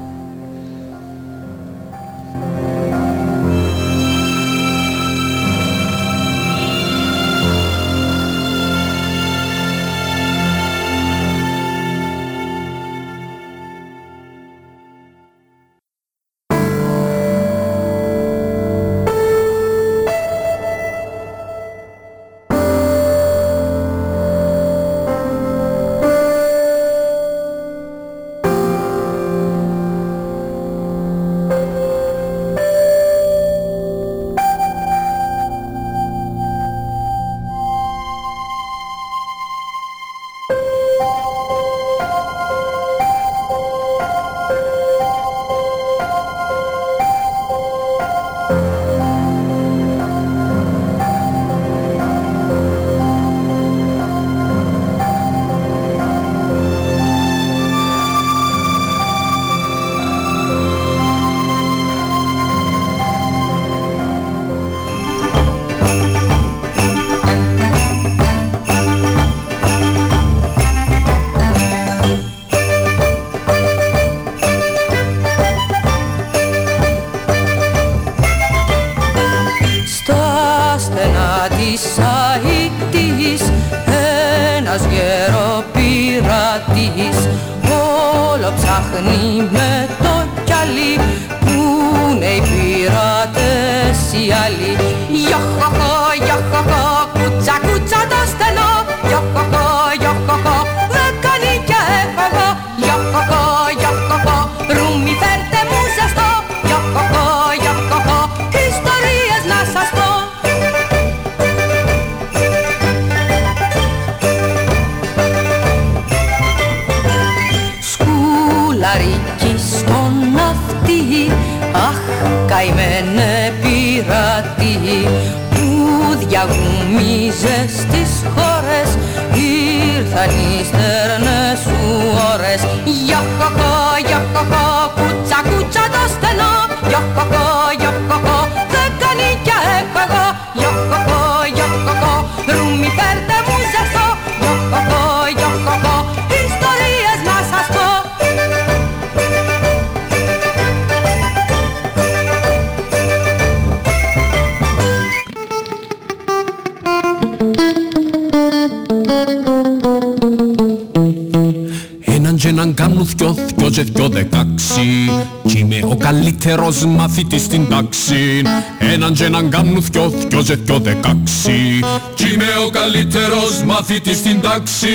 J: Καλύτερος μαθητής στην τάξη. Έναν και έναν κάνουν θκιο, θκιο και θκιο δεκάξι. Κι είμαι ο καλύτερος μαθητής στην τάξη.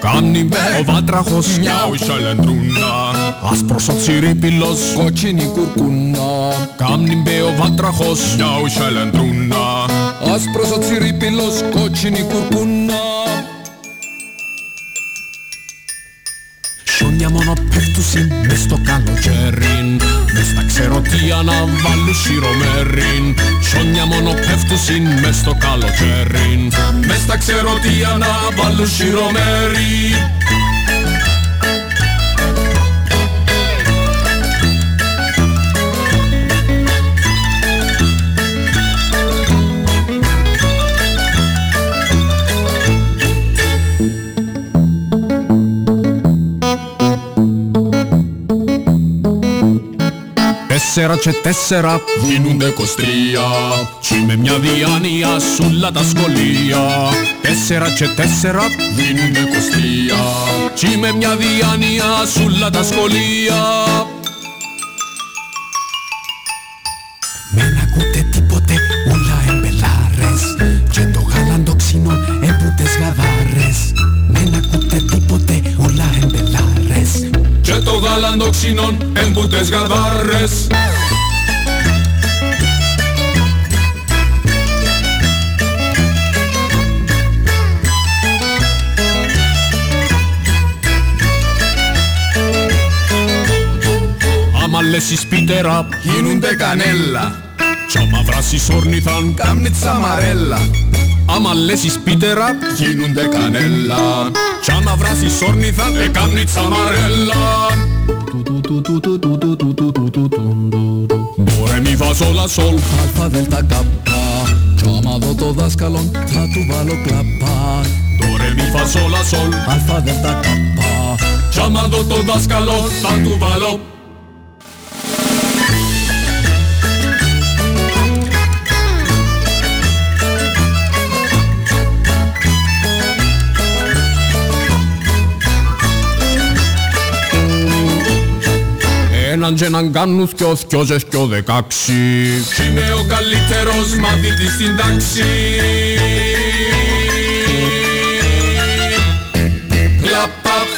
J: Κάμνει ο βάτραχος μιαου η σαλεντρούνα Άσπρος ο τσιρίπιλος, κόκκινη κουρκούνα Κάμνη μπε ο βάτραχος, μια ουσα λαντρούνα Άσπρος ο τσιρίπιλος, κόκκινη κουρκούνα. Σιόνια μόνο πέφτουσιν μες στο καλοκαίριν Μες στα ξεροτία να βάλουν σιρομέριν. Σιόνια μόνο πέφτουσιν μες στο καλοκαίριν Μες στα ξεροτία να βάλουν σιρομέριν
I: τέσσερα και τέσσερα. Γίνονται κοστρία Κι με μια διάνοια σούλα τα σχολεία. Τέσσερα και τέσσερα. Γίνονται κοστρία Κι με μια διάνοια σούλα τα σχολεία
K: Και το γάλαν το ξινό εμπουτες γαδάρες
I: Άμα λες εις πίτερα γίνονται κανέλα. Κι άμα βράσεις όρνηθαν κάμνει τσαμαρέλα Άμα λες εις πίτερα γίνονται κανέλα. Κι άμα βράσεις όρνηθαν εκάμνει τσαμαρέλα Re, mi,
K: fa, sol, sol. Alfa, delta, kappa. Llamado todo escalón A tu balo,
I: clapa. Do, re, mi, fa, sol,
K: la, sol. Alfa,
I: delta, kappa. Llamado todo escalón A tu balo Έναν και έναν κάνουν δυο θκιόζες κι ο δεκάξι. Κι είμαι ο καλύτερος μαθητής στην τάξη. Κλαπαπ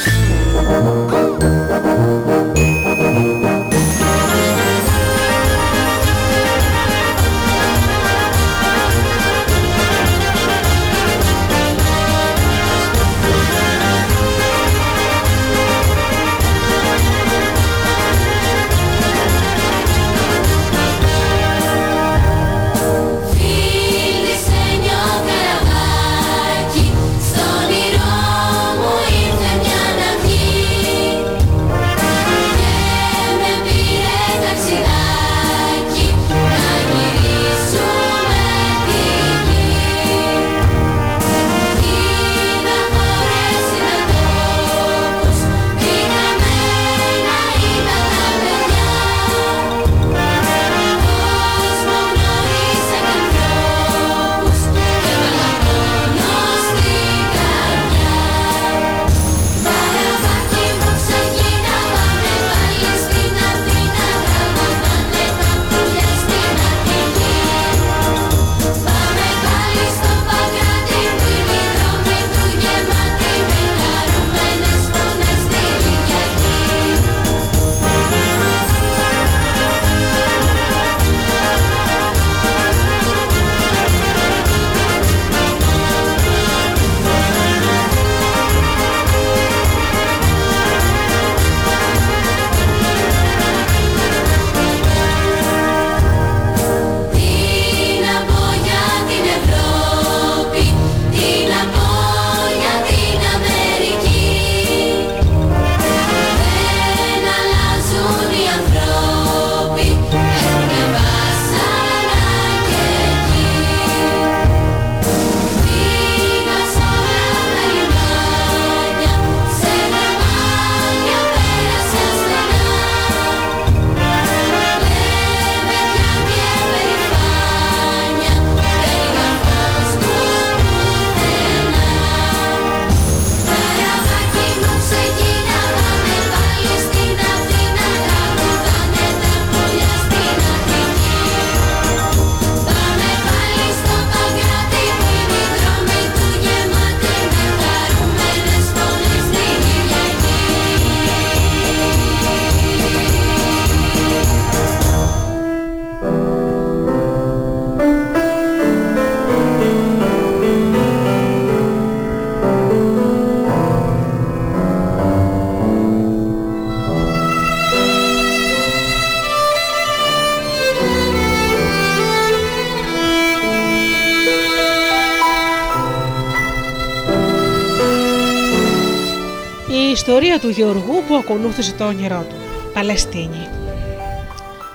B: ιστορία του Γεωργού που ακολούθησε το όνειρό του. Παλαιστίνη.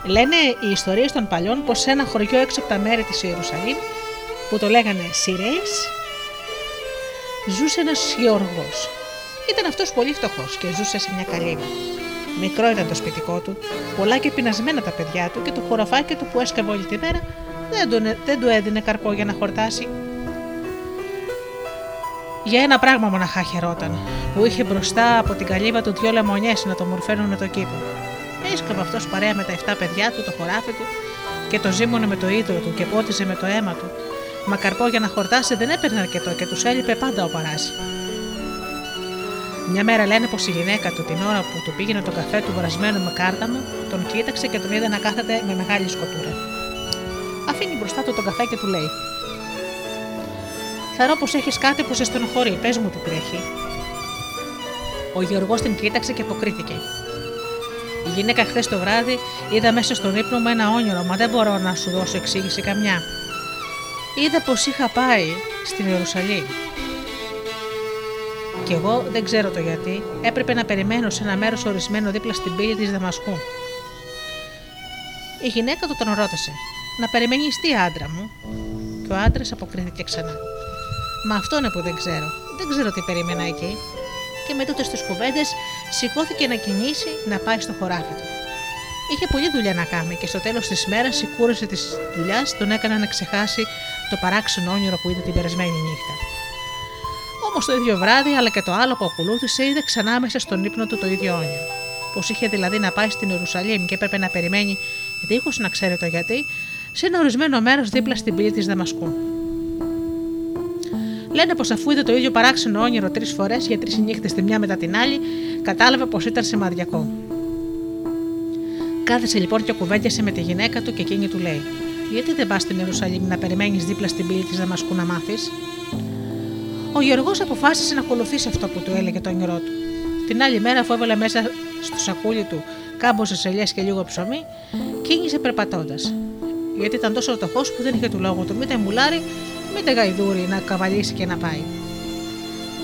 B: Λένε οι ιστορίες των παλιών πως σε ένα χωριό έξω από τα μέρη της Ιερουσαλήμ, που το λέγανε Σιρέης, ζούσε ένας Γεωργός. Ήταν αυτός πολύ φτωχός και ζούσε σε μια καλύβα. Μικρό ήταν το σπιτικό του, πολλά και πεινασμένα τα παιδιά του και το χωραφάκι του που έσκαβε όλη τη μέρα δεν του, δεν του έδινε καρπό για να χορτάσει. Για ένα πράγμα μοναχά χαιρόταν, που είχε μπροστά από την καλύβα του δυο λεμονιές να το μορφαίνουν το κήπο. Έσκαβε αυτός παρέα με τα 7 παιδιά του, το χωράφι του και το ζήμωνε με το ίδρο του και πότιζε με το αίμα του. Μα καρπό για να χορτάσει δεν έπαιρνε αρκετό και τους έλειπε πάντα ο παράση. Μια μέρα λένε πως η γυναίκα του την ώρα που του πήγαινε το καφέ του βρασμένο με κάρταμο, τον κοίταξε και τον είδε να κάθεται με μεγάλη σκοτούρα. Αφήνει μπροστά του τον καφέ και του λέει: Θεωρώ πως έχεις κάτι που σε στενοχωρεί, πες μου τι τρέχει. Ο Γεωργό την κοίταξε και αποκρίθηκε. Η γυναίκα χθες το βράδυ είδα μέσα στον ύπνο μου ένα όνειρο, μα δεν μπορώ να σου δώσω εξήγηση καμιά. Είδα πως είχα πάει στην Ιερουσαλήμ. Κι εγώ δεν ξέρω το γιατί, έπρεπε να περιμένω σε ένα μέρος ορισμένο δίπλα στην πύλη της Δαμασκού. Η γυναίκα του τον ρώτησε: Να περιμένεις τι άντρα μου; Και ο άντρας αποκρίθηκε ξανά. Μα αυτό είναι που δεν ξέρω. Δεν ξέρω τι περίμενα εκεί. Και με τούτες τις κουβέντες σηκώθηκε να κινήσει να πάει στο χωράφι του. Είχε πολλή δουλειά να κάνει και στο τέλος της μέρας η κούραση τη δουλειάς τον έκανε να ξεχάσει το παράξενο όνειρο που είδε την περασμένη νύχτα. Όμως το ίδιο βράδυ, αλλά και το άλλο που ακολούθησε, είδε ξανά μέσα στον ύπνο του το ίδιο όνειρο. Πως είχε δηλαδή να πάει στην Ιερουσαλήμ και έπρεπε να περιμένει, δίχως να ξέρει το γιατί, σε ένα ορισμένο μέρος δίπλα στην πύλη της Δαμασκού. Λένε πως αφού είδε το ίδιο παράξενο όνειρο τρεις φορές για τρεις νύχτες τη μια μετά την άλλη, κατάλαβε πως ήταν σημαδιακό. Κάθεσε λοιπόν και κουβέντιασε με τη γυναίκα του και εκείνη του λέει: Γιατί δεν πας στην Ιερουσαλήμ να περιμένεις δίπλα στην πύλη της Δαμασκού να μάθεις; Ο Γεωργό αποφάσισε να ακολουθήσει αυτό που του έλεγε το όνειρό του. Την άλλη μέρα, αφού έβαλε μέσα στο σακούλι του κάμποσες ελιές και λίγο ψωμί, κίνησε περπατώντας. Γιατί ήταν τόσο φτωχό που δεν είχε του λόγου του μήτε μουλάρι, μήτε γαϊδούρι να καβαλήσει και να πάει.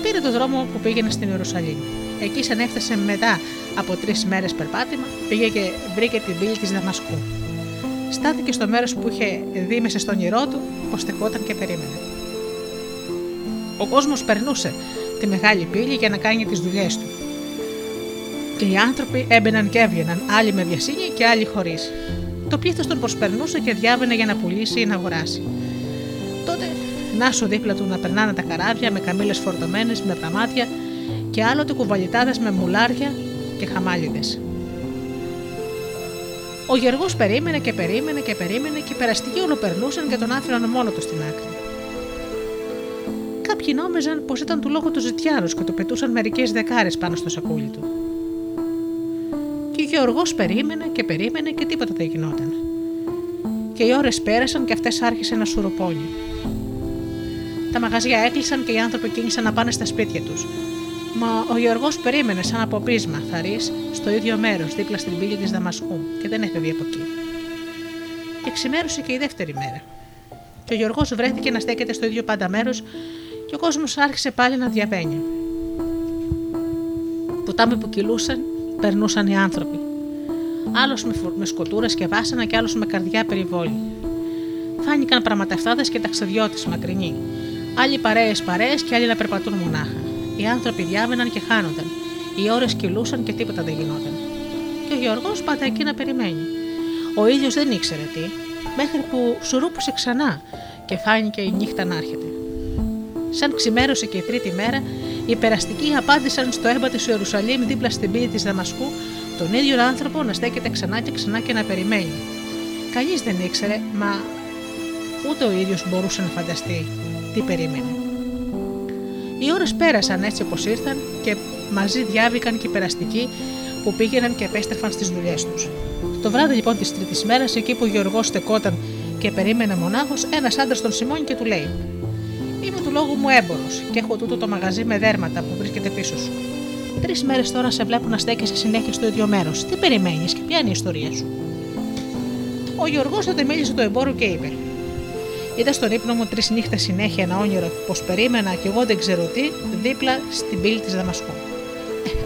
B: Πήρε το δρόμο που πήγαινε στην Ιερουσαλήμ. Εκεί, σαν έφτασε μετά από τρεις μέρες περπάτημα, πήγε και βρήκε την πύλη της Δαμασκού. Στάθηκε στο μέρος που είχε δει μέσα στον όνειρό του, πω στεκόταν και περίμενε. Ο κόσμος περνούσε τη μεγάλη πύλη για να κάνει τις δουλειές του. Και οι άνθρωποι έμπαιναν και έβγαιναν, άλλοι με βιασύνη και άλλοι χωρίς. Το πλήθος τον προσπερνούσε και διάβαινε για να πουλήσει ή να αγοράσει. Τότε να σου δίπλα του να περνάνε τα καράβια με καμίλε φορτωμένες με πραμάτια και άλλοτε κουβαλιτάδες με μουλάρια και χαμάλιδες. Ο Γεργό περίμενε και περίμενε και περίμενε και οι περαστικοί ολοπερνούσαν και τον άφηναν μόνο του στην άκρη. Κάποιοι νόμιζαν πως ήταν του λόγου του ζητιάρου και του πετούσαν μερικές δεκάρες πάνω στο σακούλι του. Και ο Γεωργός περίμενε και περίμενε και τίποτα δεν γινόταν. Και οι ώρες πέρασαν και αυτές άρχισε να σουρουπώνει. Τα μαγαζιά έκλεισαν και οι άνθρωποι κίνησαν να πάνε στα σπίτια τους. Μα ο Γεωργό περίμενε σαν από πείσμα θαρή στο ίδιο μέρος δίπλα στην πύλη της Δαμασκού και δεν έφευγε από εκεί. Και ξημέρωσε και η δεύτερη μέρα. Και ο Γιώργος βρέθηκε να στέκεται στο ίδιο πάντα μέρος και ο κόσμος άρχισε πάλι να διαβαίνει. Ποτάμι που κυλούσαν, περνούσαν οι άνθρωποι. Άλλος με, φου- με σκοτούρες και βάσανα και άλλος με καρδιά περιβόλη. Φάνηκαν πραγματευτάδες και ταξιδιώτες μακρινοί. Άλλοι παρέες παρέες και άλλοι να περπατούν μονάχα. Οι άνθρωποι διάβαιναν και χάνονταν. Οι ώρες κυλούσαν και τίποτα δεν γινόταν. Και ο Γεωργό πάντα εκεί να περιμένει. Ο ήλιο δεν ήξερε τι, μέχρι που σουρούπωσε ξανά και φάνηκε η νύχτα να έρχεται. Σαν ξημέρωσε και η τρίτη μέρα, οι περαστικοί απάντησαν στο έμπα της Ιερουσαλήμ δίπλα στην πύλη της Δαμασκού τον ίδιο άνθρωπο να στέκεται ξανά και ξανά και να περιμένει. Κανείς δεν ήξερε, μα ούτε ο ίδιος μπορούσε να φανταστεί τι περίμενε. Οι ώρες πέρασαν έτσι όπως ήρθαν και μαζί διάβηκαν και οι περαστικοί που πήγαιναν και επέστρεφαν στις δουλειές τους. Το βράδυ λοιπόν της τρίτης μέρας, εκεί που ο Γεωργό στεκόταν και περίμενε μονάχος, ένας άντρας τον Σιμώνει και του λέει: Είμαι του λόγου μου έμπορος και έχω τούτο το μαγαζί με δέρματα που βρίσκεται πίσω σου. Τρεις μέρες τώρα σε βλέπω να στέκεσαι συνέχεια στο ίδιο μέρος. Τι περιμένεις και ποια είναι η ιστορία σου; Ο Γιώργος τότε μίλησε το εμπόριο και είπε: Είδα στον ύπνο μου τρεις νύχτες συνέχεια ένα όνειρο πως περίμενα και εγώ δεν ξέρω τι δίπλα στην πύλη της Δαμασκού.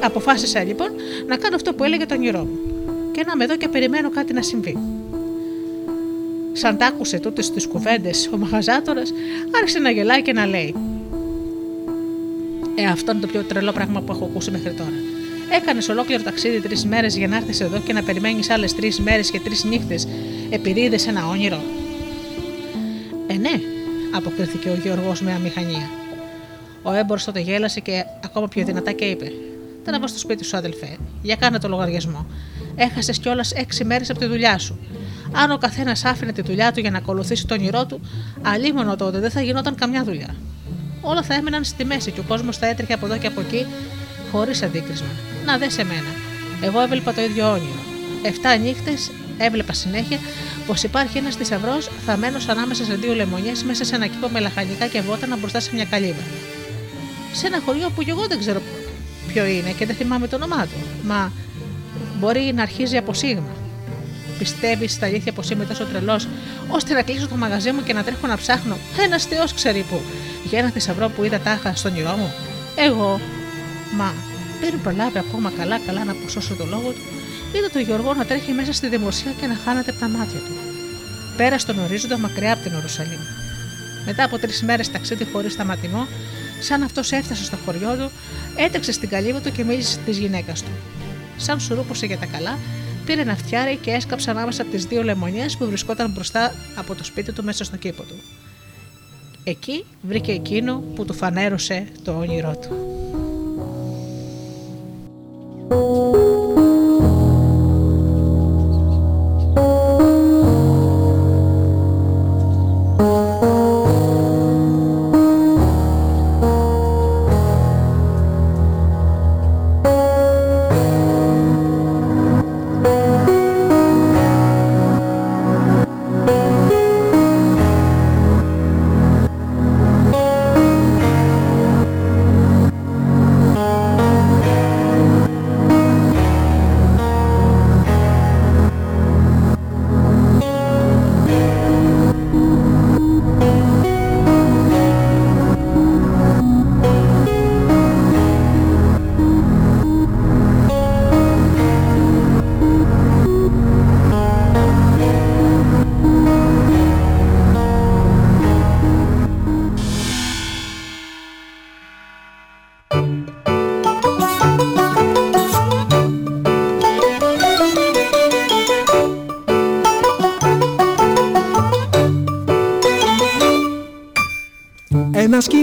B: Ε, αποφάσισα λοιπόν να κάνω αυτό που έλεγε το όνειρό μου και να είμαι εδώ και περιμένω κάτι να συμβεί. Σαν τ' άκουσε τούτες τις κουβέντες, ο μαγαζάτορας άρχισε να γελάει και να λέει: Ε, αυτό είναι το πιο τρελό πράγμα που έχω ακούσει μέχρι τώρα. Έκανες ολόκληρο ταξίδι τρεις μέρες για να έρθεις εδώ και να περιμένεις άλλες τρεις μέρες και τρεις νύχτες επειδή είδες ένα όνειρο. Ε, ναι, αποκρίθηκε ο Γιώργος με αμηχανία. Ο έμπορο τότε γέλασε και ακόμα πιο δυνατά και είπε: Τραβά στο σπίτι σου, αδελφέ, για κάνε το λογαριασμό. Έχασες κιόλας έξι μέρες από τη δουλειά σου. Αν ο καθένας άφηνε τη δουλειά του για να ακολουθήσει το όνειρό του, αλίμονο τότε δεν θα γινόταν καμιά δουλειά. Όλα θα έμεναν στη μέση και ο κόσμος θα έτρεχε από εδώ και από εκεί χωρίς αντίκρισμα. Να δε σε μένα. Εγώ έβλεπα το ίδιο όνειρο. Εφτά νύχτες έβλεπα συνέχεια πως υπάρχει ένας θησαυρός θαμένος ανάμεσα σε δύο λεμονιές μέσα σε ένα κήπο με λαχανικά και βότανα μπροστά σε μια καλύβα. Σε ένα χωριό που κι εγώ δεν ξέρω ποιο είναι και δεν θυμάμαι το όνομά του. Μα μπορεί να αρχίζει από σίγμα. Πιστεύεις στα αλήθεια πως είμαι τόσο τρελός, ώστε να κλείσω το μαγαζί μου και να τρέχω να ψάχνω. Ένας Θεός ξέρει που. Για ένα θησαυρό που είδα τάχα στον όνειρό μου. Εγώ. Μα πριν προλάβει ακόμα καλά-καλά να αποσώσω το λόγο του, είδα τον Γιώργο να τρέχει μέσα στη δημοσία και να χάνεται από τα μάτια του. Πέρα στον ορίζοντα μακριά από την Ορουσαλήμ. Μετά από τρεις μέρες ταξίδι χωρίς σταματημό, σαν αυτός έφτασε στο χωριό του, έτρεξε στην καλύβα του και μίλησε τη γυναίκα του. Σαν σουρούπωσε για τα καλά, πήρε ένα φτιάρι και έσκαψε ανάμεσα από τις δύο λεμονιές που βρισκόταν μπροστά από το σπίτι του μέσα στο κήπο του. Εκεί βρήκε εκείνο που του φανέρωσε το όνειρό του.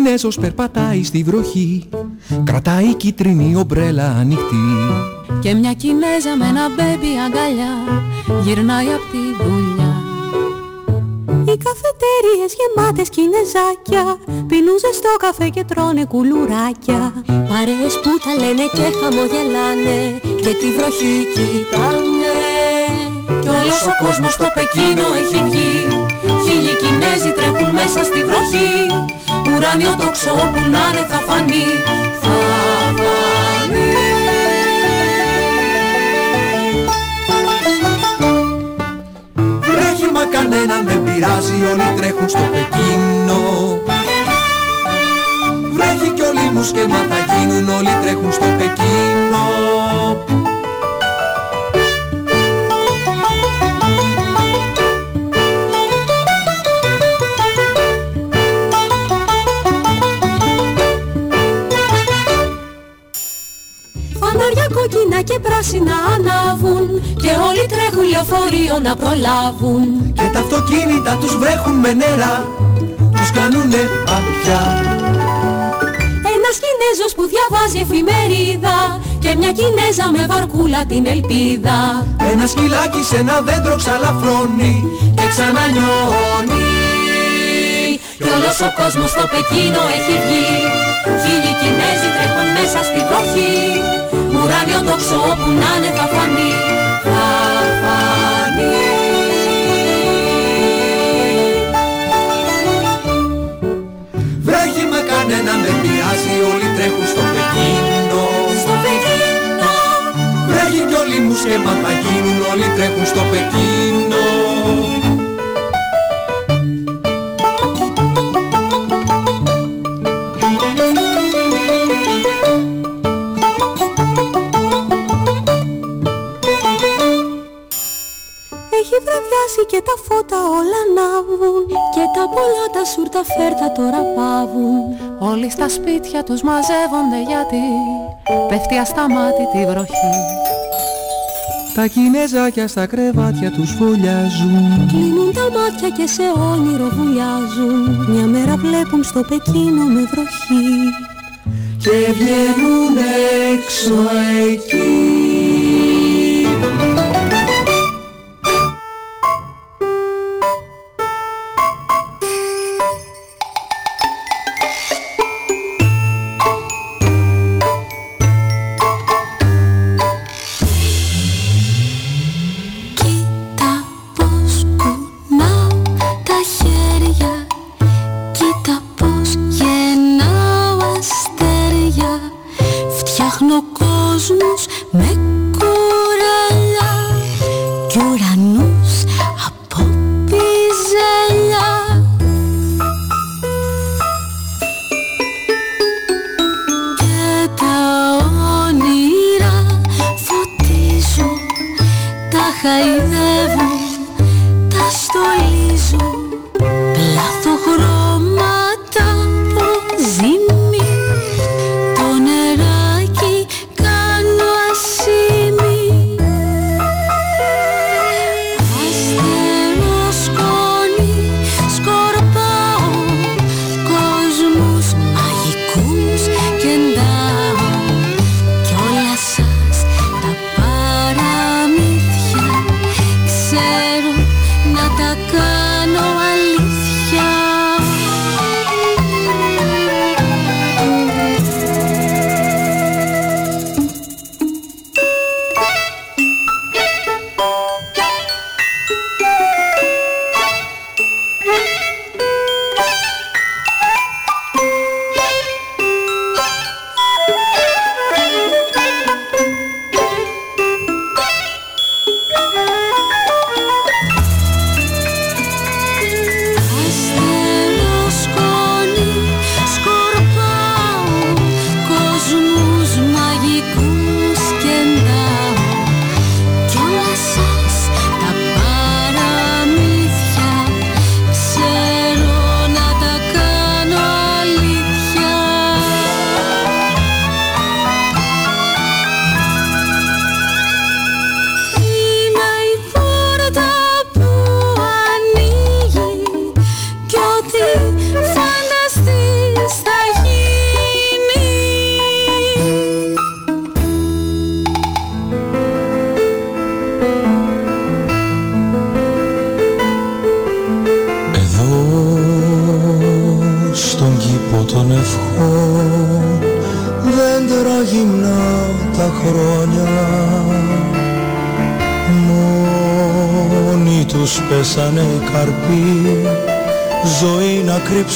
K: Κινέζος περπατάει στη βροχή. Κρατάει κίτρινη ομπρέλα ανοιχτή.
G: Και μια Κινέζα με ένα μπέμπι αγκαλιά γυρνάει απ' τη δουλειά. Οι καφετέριες γεμάτες κινεζάκια Πίνουν ζεστό καφέ και τρώνε κουλουράκια. Παρέες που τα λένε και χαμογελάνε Και τη βροχή κοιτάνε. Κι όλος ο κόσμος στο Πεκίνο έχει βγει. Χίλιοι Κινέζοι τρέχουν μέσα στη βροχή Ουράνιο τόξο όπου να είναι θα φανεί. Θα φανεί.
K: Βρέχει μα κανέναν δεν πειράζει Όλοι τρέχουν στο Πεκίνο. Βρέχει κι όλοι μου σκέμα θα γίνουν
G: λεωφορείο να προλάβουν.
K: Και τα αυτοκίνητα τους βρέχουν με νερά Τους κάνουνε παπιά
G: Ένας Κινέζος που διαβάζει εφημερίδα Και μια Κινέζα με βαρκούλα την ελπίδα.
K: Ένα σκυλάκι σε ένα δέντρο ξαλαφρώνει
G: Και ξανανιώνει. Κι όλος ο κόσμος στο Πεκίνο έχει βγει. Χίλιοι Κινέζοι τρέχουν μέσα στη βροχή. Ουράνιο τόξο όπου να είναι θα φανεί Θα φανεί
K: κανέναν δεν πειράζει Όλοι τρέχουν στο Πεκίνο.
G: Στο Πεκίνο.
K: Βρέχει κι όλοι μου σχέμα θα γίνουν Όλοι τρέχουν στο Πεκίνο.
G: Έχει βραδιάσει αλλάζει και τα φώτα τα σούρτα φέρτα τώρα πάβουν
L: Όλοι στα σπίτια τους μαζεύονται γιατί πέφτει ασταμάτητη βροχή.
C: Τα κινέζακια στα κρεβάτια τους φωλιάζουν
G: Κλείνουν τα μάτια και σε όνειρο βουλιάζουν. Μια μέρα βλέπουν στο Πεκίνο με βροχή.
C: Και βγαίνουν έξω εκεί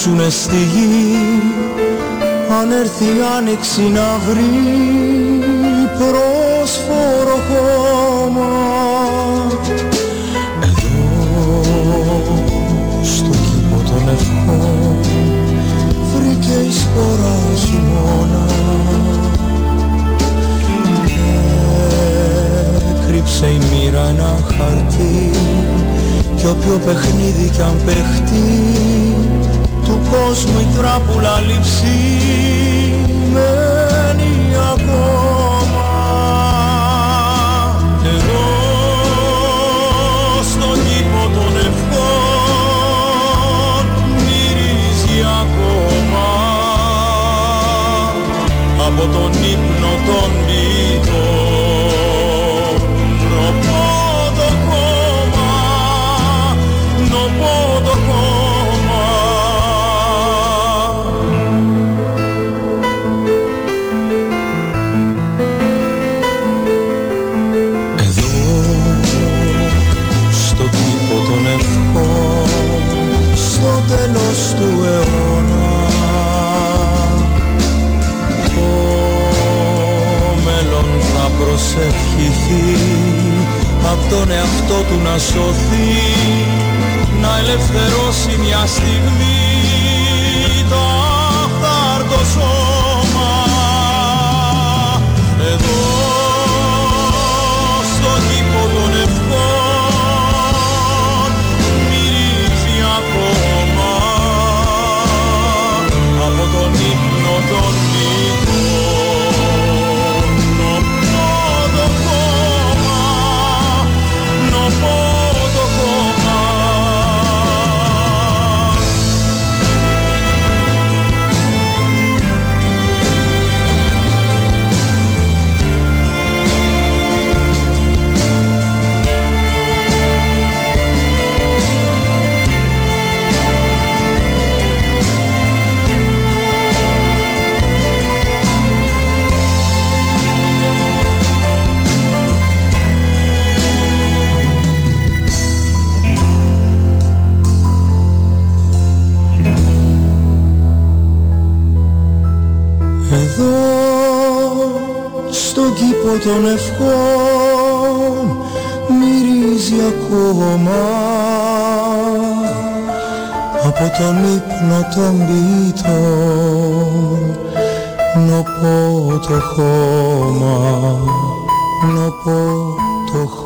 G: να
C: κρύψουνε στη γη αν έρθει η άνοιξη να βρει πρόσφορο χώμα. Στο κήπο των ευχών βρήκε η σπορά χειμώνα Έκρυψε η μοίρα ένα χαρτί κι όποιο παιχνίδι κι αν παιχτεί του κόσμου η τράπουλα λειψημένη ακόμα. Εδώ στον κήπο των ευχών μυρίζει ακόμα. Από τον ύπνο των προσευχηθεί απ' τον εαυτό του να σωθεί να ελευθερώσει μια στιγμή το αχάρτο σώμα. Εδώ στον κήπο των ευχών μυρίζει ακόμα από τον ύπνο των ποιητών νοπό το χώμα, νοπό το χώμα.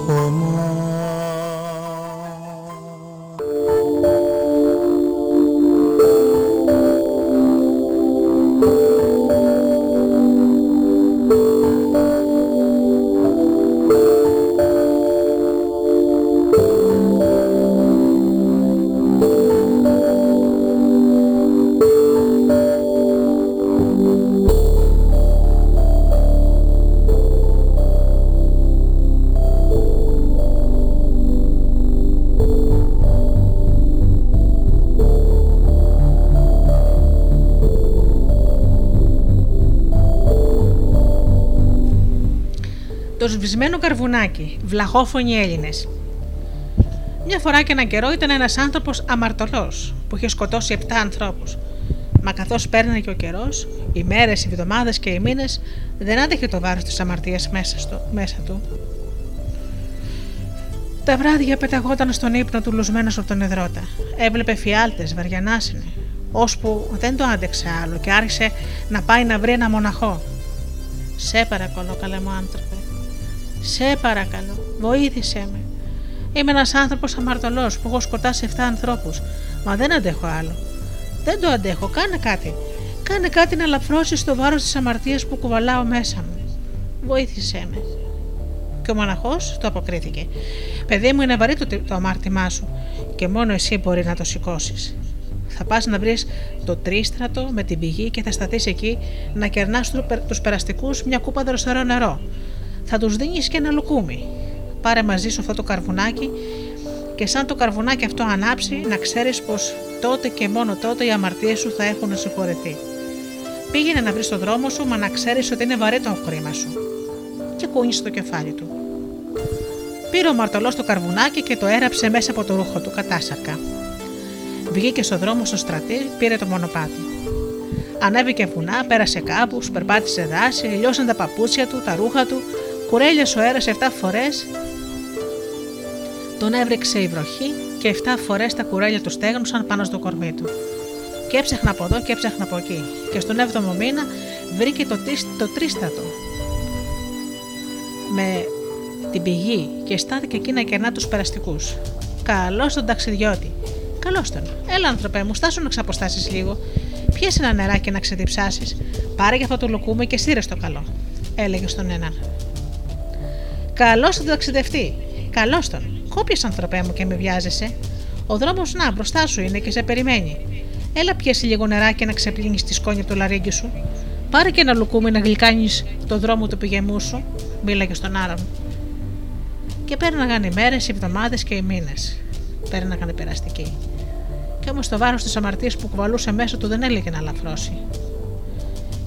B: Το σβησμένο καρβουνάκι, βλαχόφωνοι Έλληνες. Μια φορά και έναν καιρό ήταν ένας άνθρωπος αμαρτωλός που είχε σκοτώσει 7 ανθρώπους. Μα καθώς πέρναγε ο καιρός, οι μέρες, οι εβδομάδες και οι μήνες δεν άντεχε το βάρος της αμαρτίας μέσα, στο- μέσα του. Τα βράδια πεταγόταν στον ύπνο του λουσμένος από τον εδρώτα. Έβλεπε φιάλτες, βαριανάσινε, ώσπου δεν το άντεξε άλλο και άρχισε να πάει να βρει ένα μοναχό. Σε παρακαλώ, καλέ μου άνθρωπε. Σε παρακαλώ, βοήθησέ με. Είμαι ένας άνθρωπος αμαρτωλός που έχω σκοτάσει 7 ανθρώπους. Μα δεν αντέχω άλλο. Δεν το αντέχω, κάνε κάτι. Κάνε κάτι να ελαφρώσει το βάρος της αμαρτίας που κουβαλάω μέσα μου. Βοήθησέ με. Και ο μοναχός το αποκρίθηκε. Παιδί μου, είναι βαρύ το, το αμάρτημά σου και μόνο εσύ μπορεί να το σηκώσεις. Θα πας να βρεις το τρίστρατο με την πηγή και θα σταθείς εκεί να κερνάς τους περαστικούς μια κούπα δροσερό νερό. Θα τους δίνεις και ένα λουκούμι. Πάρε μαζί σου αυτό το καρβουνάκι και σαν το καρβουνάκι αυτό ανάψει, να ξέρεις πως τότε και μόνο τότε οι αμαρτίες σου θα έχουν συγχωρεθεί. Πήγαινε να βρεις το δρόμο σου, μα να ξέρεις ότι είναι βαρύ το χρήμα σου. Και κούνησε το κεφάλι του. Πήρε ο μαρτωλός το καρβουνάκι και το έραψε μέσα από το ρούχο του κατάσαρκα. Βγήκε στο δρόμο στο στρατή, πήρε το μονοπάτι. Ανέβηκε βουνά, πέρασε κάπου, περπάτησε δάση, λιώσαν τα παπούτσια του, τα ρούχα του, κουρέλιασε ο αέρας 7 φορές. Τον έβρεξε η βροχή και 7 φορές τα κουρέλια του στέγνουσαν πάνω στο κορμί του. Και έψαχνα από εδώ και έψαχνα από εκεί. Και στον 7ο μήνα βρήκε το, τίσ- το τρίστατο με την πηγή και στάθηκε εκεί να κερνά τους περαστικούς. Καλώς τον ταξιδιώτη. Καλώς τον. Έλα, άνθρωπε μου, στάσου να ξαποστάσεις λίγο. Πιέσαι ένα νεράκι να ξεδιψάσεις. Πάρε για αυτό το λουκούμι και σύρε το καλό. Έλεγε στον έναν. Καλώς τον ταξιδευτή. Καλώς τον. Κόπιες, άνθρωπέ μου, και με βιάζεσαι. Ο δρόμος να μπροστά σου είναι και σε περιμένει. Έλα, πιέσει λίγο νεράκι να ξεπλύνεις τη σκόνη από το λαρίγκι σου. Πάρε και ένα λουκούμι να γλυκάνεις το δρόμο του πηγεμού σου. Μίλαγε στον άλλον. Και πέρναγαν οι μέρες, οι εβδομάδες και οι μήνες. Πέρναγαν οι περαστικοί. Και όμως το βάρος της αμαρτίας που κουβαλούσε μέσα του δεν έλεγε να λαφρώσει.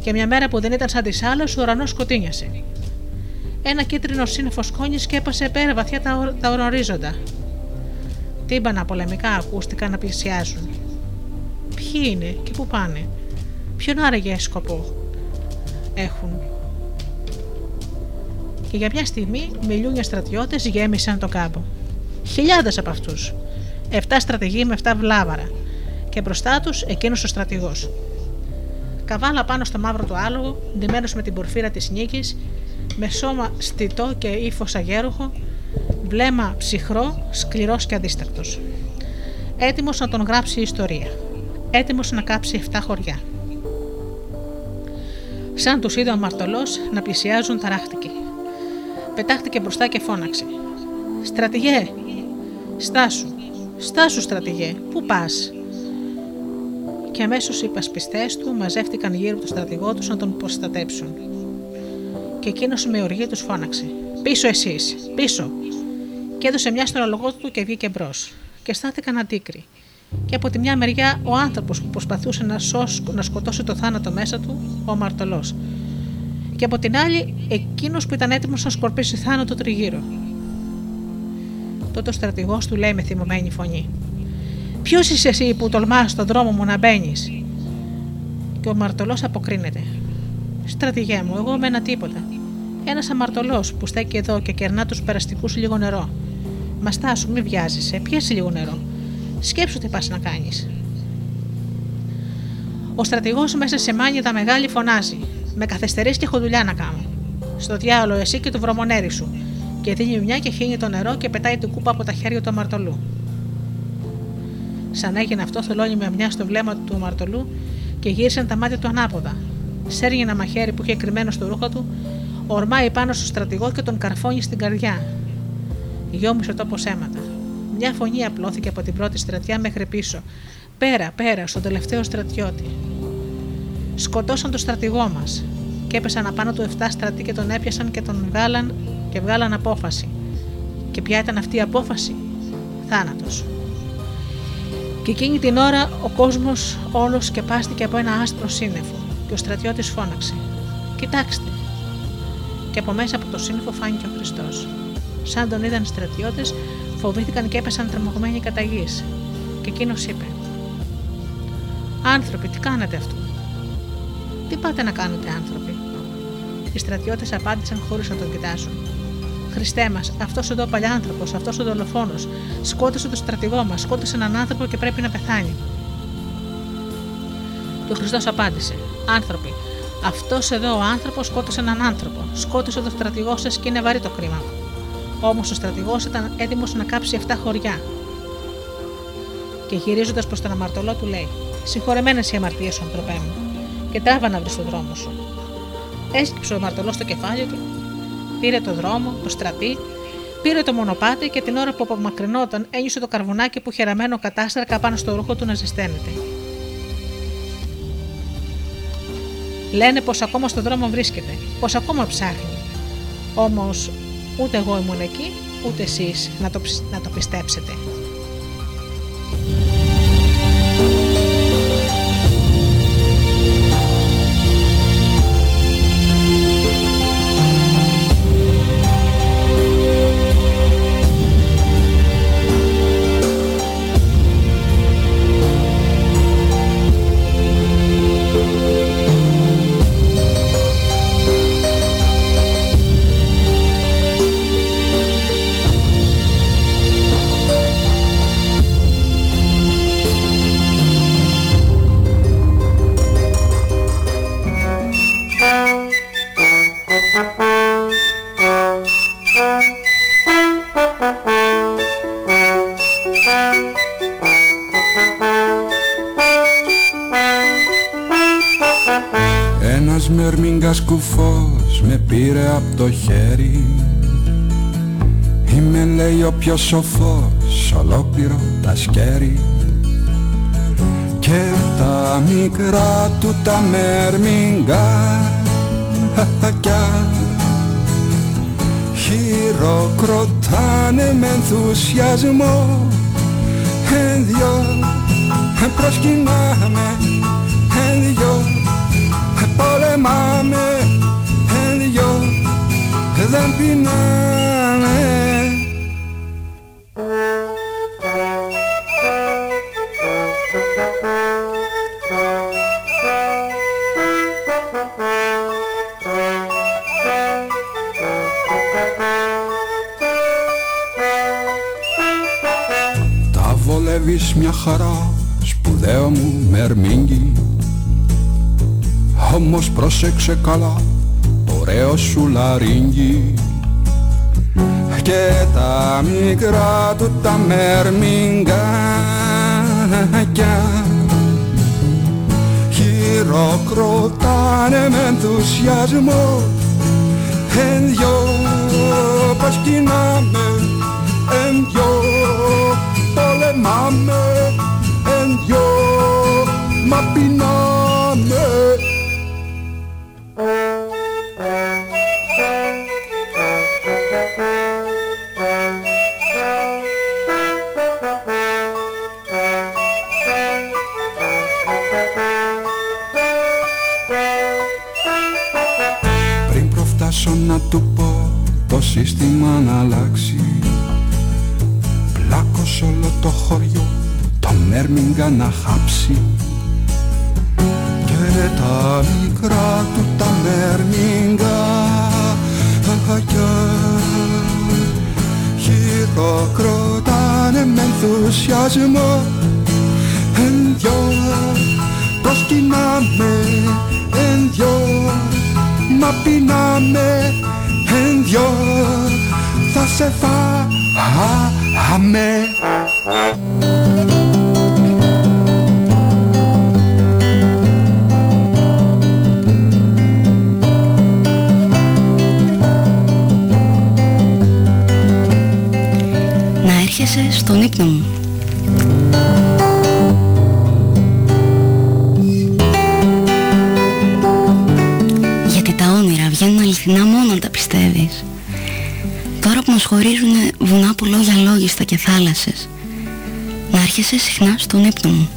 B: Και μια μέρα που δεν ήταν σαν τι άλλε, ο ουρανός σκοτίνιασε. Ένα κίτρινο σύννεφο σκόνης σκέπασε πέρα βαθιά τα, ορ- τα ορίζοντα. Τύμπανα πολεμικά ακούστηκαν να πλησιάζουν. Ποιοι είναι και πού πάνε, ποιον άραγε σκοπό έχουν; Και για μια στιγμή μιλούνια στρατιώτες γέμισαν το κάμπο. Χιλιάδες από αυτούς. Εφτά στρατηγοί με εφτά βλάβαρα. Και μπροστά τους εκείνος ο στρατηγός. Καβάλα πάνω στο μαύρο του άλογο, ντυμένος με την πορφύρα της νίκης, με σώμα στιτό και ύφο αγέροχο, βλέμμα ψυχρό, σκληρός και αντίστακτο. Έτοιμος να τον γράψει η ιστορία. Έτοιμος να κάψει 7 χωριά. Σαν τους είδε ο αμαρτωλός να πλησιάζουν, ταράχτηκε. Πετάχτηκε μπροστά και φώναξε. Στρατηγέ! Στάσου! Στάσου, στρατηγέ! Πού πας! Και αμέσως οι υπασπιστές του μαζεύτηκαν γύρω από τον στρατηγό τους να τον προστατέψουν. Και εκείνος με οργή τους φώναξε: Πίσω εσείς! Πίσω! Και έδωσε μια στον αλογό του και βγήκε μπρος. Και στάθηκαν αντίκρι. Και από τη μια μεριά ο άνθρωπος που προσπαθούσε να, σώσει, να σκοτώσει το θάνατο μέσα του, ο αμαρτωλό. Και από την άλλη εκείνος που ήταν έτοιμος να σκορπίσει θάνατο τριγύρω. Τότε ο στρατηγός του λέει με θυμωμένη φωνή: Ποιος είσαι εσύ που τολμάς στον δρόμο μου να μπαίνεις; Και ο μαρτωλό αποκρίνεται. Στρατηγέ μου, εγώ με ένα τίποτα. Ένας αμαρτωλός που στέκει εδώ και κερνά τους περαστικούς λίγο νερό. Μα στάσου, μη βιάζεσαι, πιέσει λίγο νερό. Σκέψου τι πας να κάνεις. Ο στρατηγός μέσα σε μάνια μεγάλη φωνάζει: Με καθυστερείς και έχω δουλειά να κάνω. Στο διάολο εσύ και το βρωμονέρι σου. Και δίνει μια και χύνει το νερό και πετάει την κούπα από τα χέρια του αμαρτωλού. Σαν έγινε αυτό, θολώνει με μια στο βλέμμα του αμαρτωλού και γύρισαν τα μάτια του ανάποδα. Σέρνει ένα μαχαίρι που είχε κρυμμένο στο ρούχο του, ορμάει πάνω στο στρατηγό και τον καρφώνει στην καρδιά. Γιώμησε ο τόπος αίματα. Μια φωνή απλώθηκε από την πρώτη στρατιά μέχρι πίσω. Πέρα, πέρα, στον τελευταίο στρατιώτη. Σκοτώσαν τον στρατηγό μας και έπεσαν απάνω του 7 στρατοί και τον έπιασαν και τον βγάλαν και βγάλαν απόφαση. Και ποια ήταν αυτή η απόφαση, Θάνατος. Και εκείνη την ώρα ο κόσμος όλος σκεπάστηκε από ένα άσπρο σύννεφο και ο στρατιώτης φώναξε: Κοιτάξτε! Και από μέσα από το σύννεφο φάνηκε ο Χριστός. Σαν τον είδαν οι στρατιώτες, φοβήθηκαν και έπεσαν τρομαγμένοι κατά γης. Και εκείνος είπε: Άνθρωποι, τι κάνετε αυτό; Τι πάτε να κάνετε, άνθρωποι; Οι στρατιώτες απάντησαν χωρίς να τον κοιτάσουν. Χριστέ μας, αυτός εδώ ο παλιάνθρωπος, αυτός ο δολοφόνος, σκότωσε τον στρατηγό μας, σκότωσε έναν άνθρωπο και πρέπει να πεθάνει. Και ο Χριστός απάντησε: Άνθρωποι, αυτός εδώ ο άνθρωπος σκότωσε έναν άνθρωπο, σκότωσε τον στρατηγό σας και είναι βαρύ το κρίμα. Όμως ο στρατηγός ήταν έτοιμος να κάψει 7 χωριά. Και γυρίζοντας προς τον αμαρτωλό του λέει: Συγχωρεμένες οι αμαρτίες σου, ανθρωπέ μου, και τράβα να βρεις τον δρόμο σου. Έσκυψε ο αμαρτωλός στο κεφάλι του, πήρε το δρόμο, το στρατή, πήρε το μονοπάτι και την ώρα που απομακρυνόταν ένιωσε το καρβουνάκι που χεραμένο κατάστρακα πάνω στο ρούχο του να ζεσταίνεται. Λένε πως ακόμα στο δρόμο βρίσκεται, πως ακόμα ψάχνει. Όμως ούτε εγώ ήμουν εκεί, ούτε εσείς να το, ψ- να το πιστέψετε.
M: Πιο σοφός ολόκληρο τα σκέρι. Και τα μικρά του τα μερμήγκάκια Χειροκροτάνε με ενθουσιασμό. Εν δυο προσκυνάμε. Εν δυο πολεμάμε. Εν δυο δεν πεινάμε χαρά σπουδαίο μου μερμήγκι Όμως πρόσεξε καλά το ωραίο σου λαρίγγι Και τα μικρά του τα μερμήγκακια Χειροκροτάνε με ενθουσιασμό. Εν δυο προσκυνάμε Εν δυο πολεμάμε Εν δυο μα πεινάμε
N: μόνο αν τα πιστεύεις. Τώρα που μας χωρίζουν βουνά που λόγια λόγιστα και θάλασσες Να έρχεσαι συχνά στον ύπνο μου.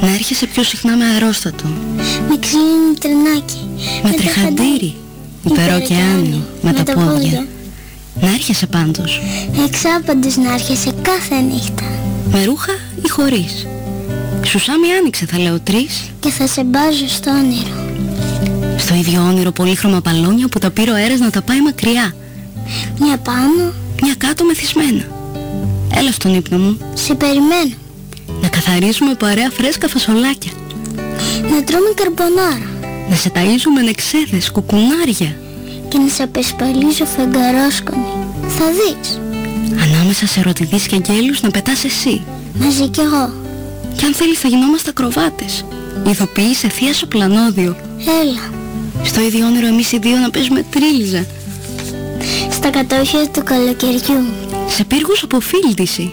N: Να έρχεσαι πιο συχνά με αερόστατο.
D: Με ξύλινο τρενάκι.
N: Με τριχαντήρι Υπεροκεάνιο Με τα πόδια Να έρχεσαι πάντως.
D: Εξάπαντος να έρχεσαι κάθε νύχτα.
N: Με ρούχα ή χωρίς. Σουσάμι άνοιξε θα λέω τρεις.
D: Και θα σε μπάζω στο όνειρο.
N: Στο ίδιο όνειρο πολύχρωμα παλόνια που τα πήρε ο αέρας να τα πάει μακριά.
D: Μια πάνω,
N: Μια κάτω μεθυσμένα. Έλα στον ύπνο μου.
D: Σε περιμένω.
N: Να καθαρίζουμε παρέα φρέσκα φασολάκια.
D: Να τρώμε καρμπονάρα.
N: Να σε ταΐζουμε νεξέδες, κουκουνάρια
D: Και να σε απεσπαλίζω φεγγαρόσκονη. Θα δεις.
N: Ανάμεσα σε ρωτηδείς και αγγέλους να πετάς εσύ
D: Μαζί κι εγώ.
N: Και αν θέλεις θα γινόμαστε ακροβάτες Ηθοποιείς σε θεία σου πλανόδιο
D: Έλα.
N: Στο ίδιο όνειρο εμείς οι δύο να παίζουμε τρίλιζα
D: Στα κατόχια του καλοκαιριού.
N: Σε πύργους αποφίλτηση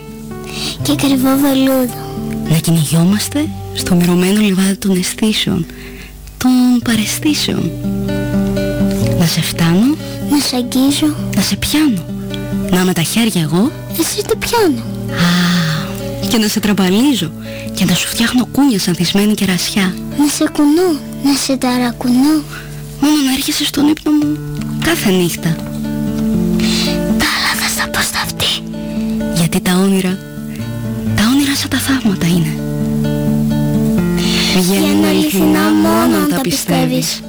D: Και ακριβό βελούδο.
N: Να κυνηγιόμαστε στο μυρωμένο λιβάδι των αισθήσεων Των παρεστήσεων Να σε φτάνω,
D: Να σε αγγίζω.
N: να σε πιάνω Να με τα χέρια εγώ
D: Εσύ το πιάνω.
N: Α, και να σε τραμπαλίζω Και να σου φτιάχνω κούνια σαν θυσμένη κερασιά
D: Να σε κουνώ. Να σε ταρακουνώ.
N: Μόνο να έρχεσαι στον ύπνο μου κάθε νύχτα
D: Τα άλλα θα στα πω στα αυτή.
N: Γιατί τα όνειρα Τα όνειρα σαν τα θαύματα είναι Βγαίνουν αληθινά μόνο αν τα πιστεύεις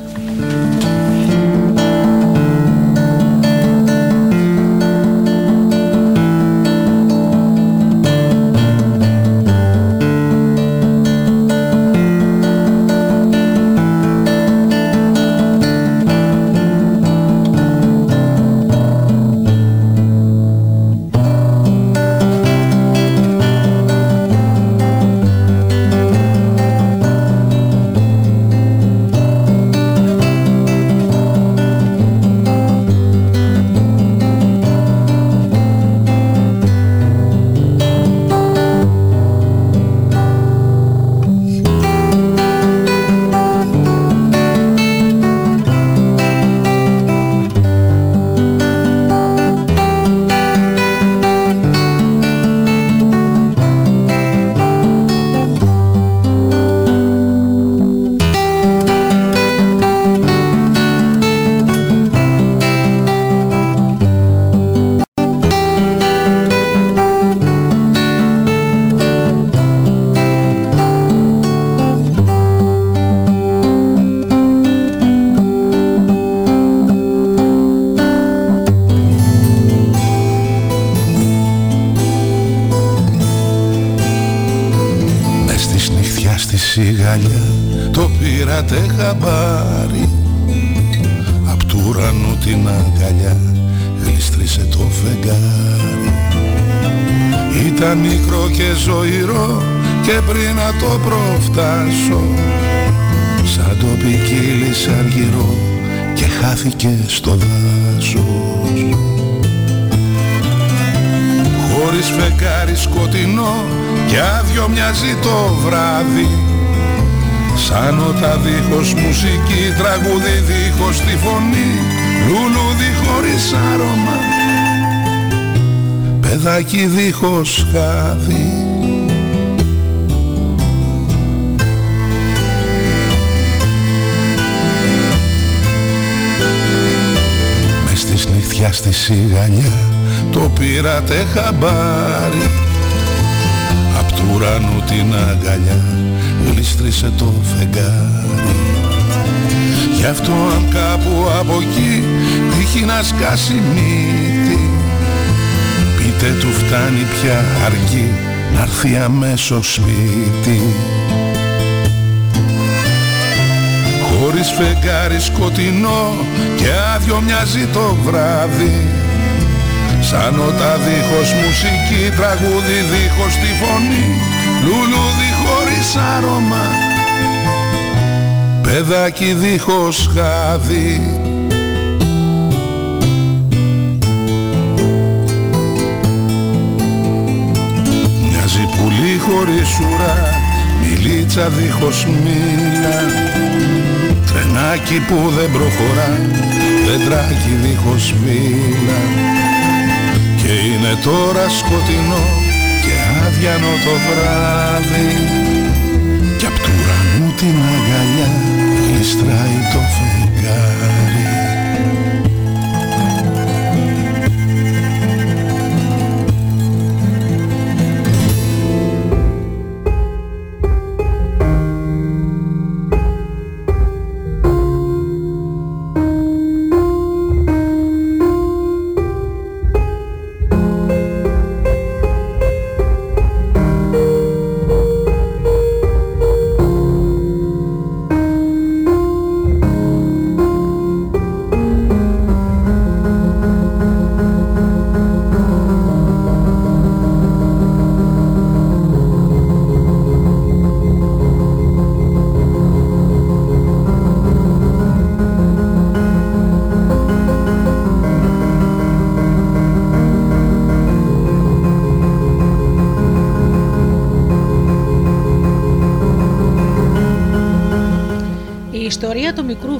F: χάθηκε στο δάσος. Χωρίς φεγγάρι σκοτεινό και άδειο μοιάζει το βράδυ. Σαν όταν δίχως μουσική τραγούδι δίχως τη φωνή. Λουλούδι χωρίς άρωμα. Παιδάκι δίχως χάδι πια στη σιγανιά το πήρατε χαμπάρι. Απ' του ουρανού την αγκαλιά γλίστρισε το φεγγάρι. Γι' αυτό αν κάπου από εκεί τύχει να σκάσει μύτη. Πείτε του φτάνει πια αρκεί να έρθει αμέσως σπίτι Χωρίς φεγγάρι σκοτεινό και άδειο μοιάζει το βράδυ. Σαν όταν δίχως μουσική, τραγούδι δίχως τη φωνή Λουλούδι χωρίς άρωμα, παιδάκι δίχως χάδι. Μοιάζει πουλί χωρίς ουρά, μιλίτσα δίχως μίλα Τρενάκι που δεν προχωρά, δέντρακι δίχως μίλα Και είναι τώρα σκοτεινό και άδειανο το βράδυ. Κι απ' του ουρανού την αγκαλιά γλιστράει το φεγγάρι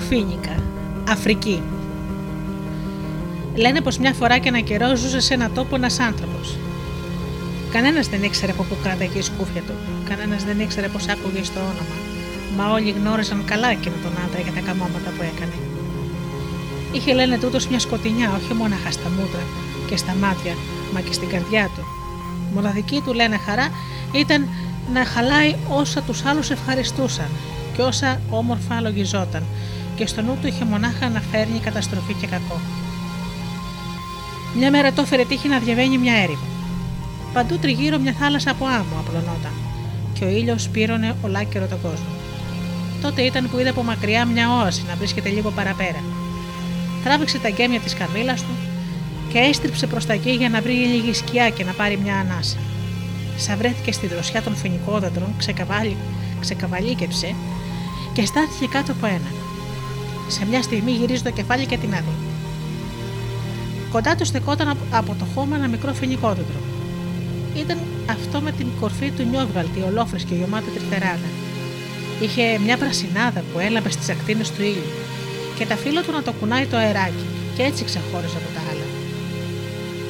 B: Φίνικα. Αφρική. Λένε πως μια φορά και ένα καιρό ζούσε σε ένα τόπο ένας άνθρωπος. Κανένας δεν ήξερε από πού κράταγε η σκούφια του. Κανένας δεν ήξερε πως άκουγε στο όνομα. Μα όλοι γνώριζαν καλά εκείνο τον άντρα για τα καμώματα που έκανε. Είχε λένε τούτος μια σκοτεινιά όχι μόναχα στα μούτρα και στα μάτια, μα και στην καρδιά του. Μοναδική του λένε χαρά ήταν να χαλάει όσα τους άλλους ευχαριστούσαν και όσα όμορφα λογιζόταν και στο νου του είχε μονάχα να φέρνει καταστροφή και κακό. Μια μέρα το έφερε τύχη να διαβαίνει μια έρημο. Παντού τριγύρω μια θάλασσα από άμμο απλωνόταν και ο ήλιος πήρωνε ολάκερο τον κόσμο. Τότε ήταν που είδε από μακριά μια όαση να βρίσκεται λίγο παραπέρα. Τράβηξε τα γκέμια της καμίλα του και έστριψε προς τα εκεί για να βρει λίγη σκιά και να πάρει μια ανάσα. Σα βρέθηκε στη δροσιά των φοινικόδεντρων, ξεκαβάλι, ξεκαβαλίκεψε και στάθηκε κάτω από έναν. Σε μια στιγμή γυρίζει το κεφάλι και την άδει. Κοντά του στεκόταν απ- από το χώμα ένα μικρό φοινικόδεντρο. Ήταν αυτό με την κορφή του νιόβγαλτη, ολόφρυσκη, γεμάτη τριφτεράδα. Είχε μια πρασινάδα που έλαμπε στις ακτίνες του ήλιου και τα φύλλα του να το κουνάει το αεράκι και έτσι ξεχώριζε από τα άλλα.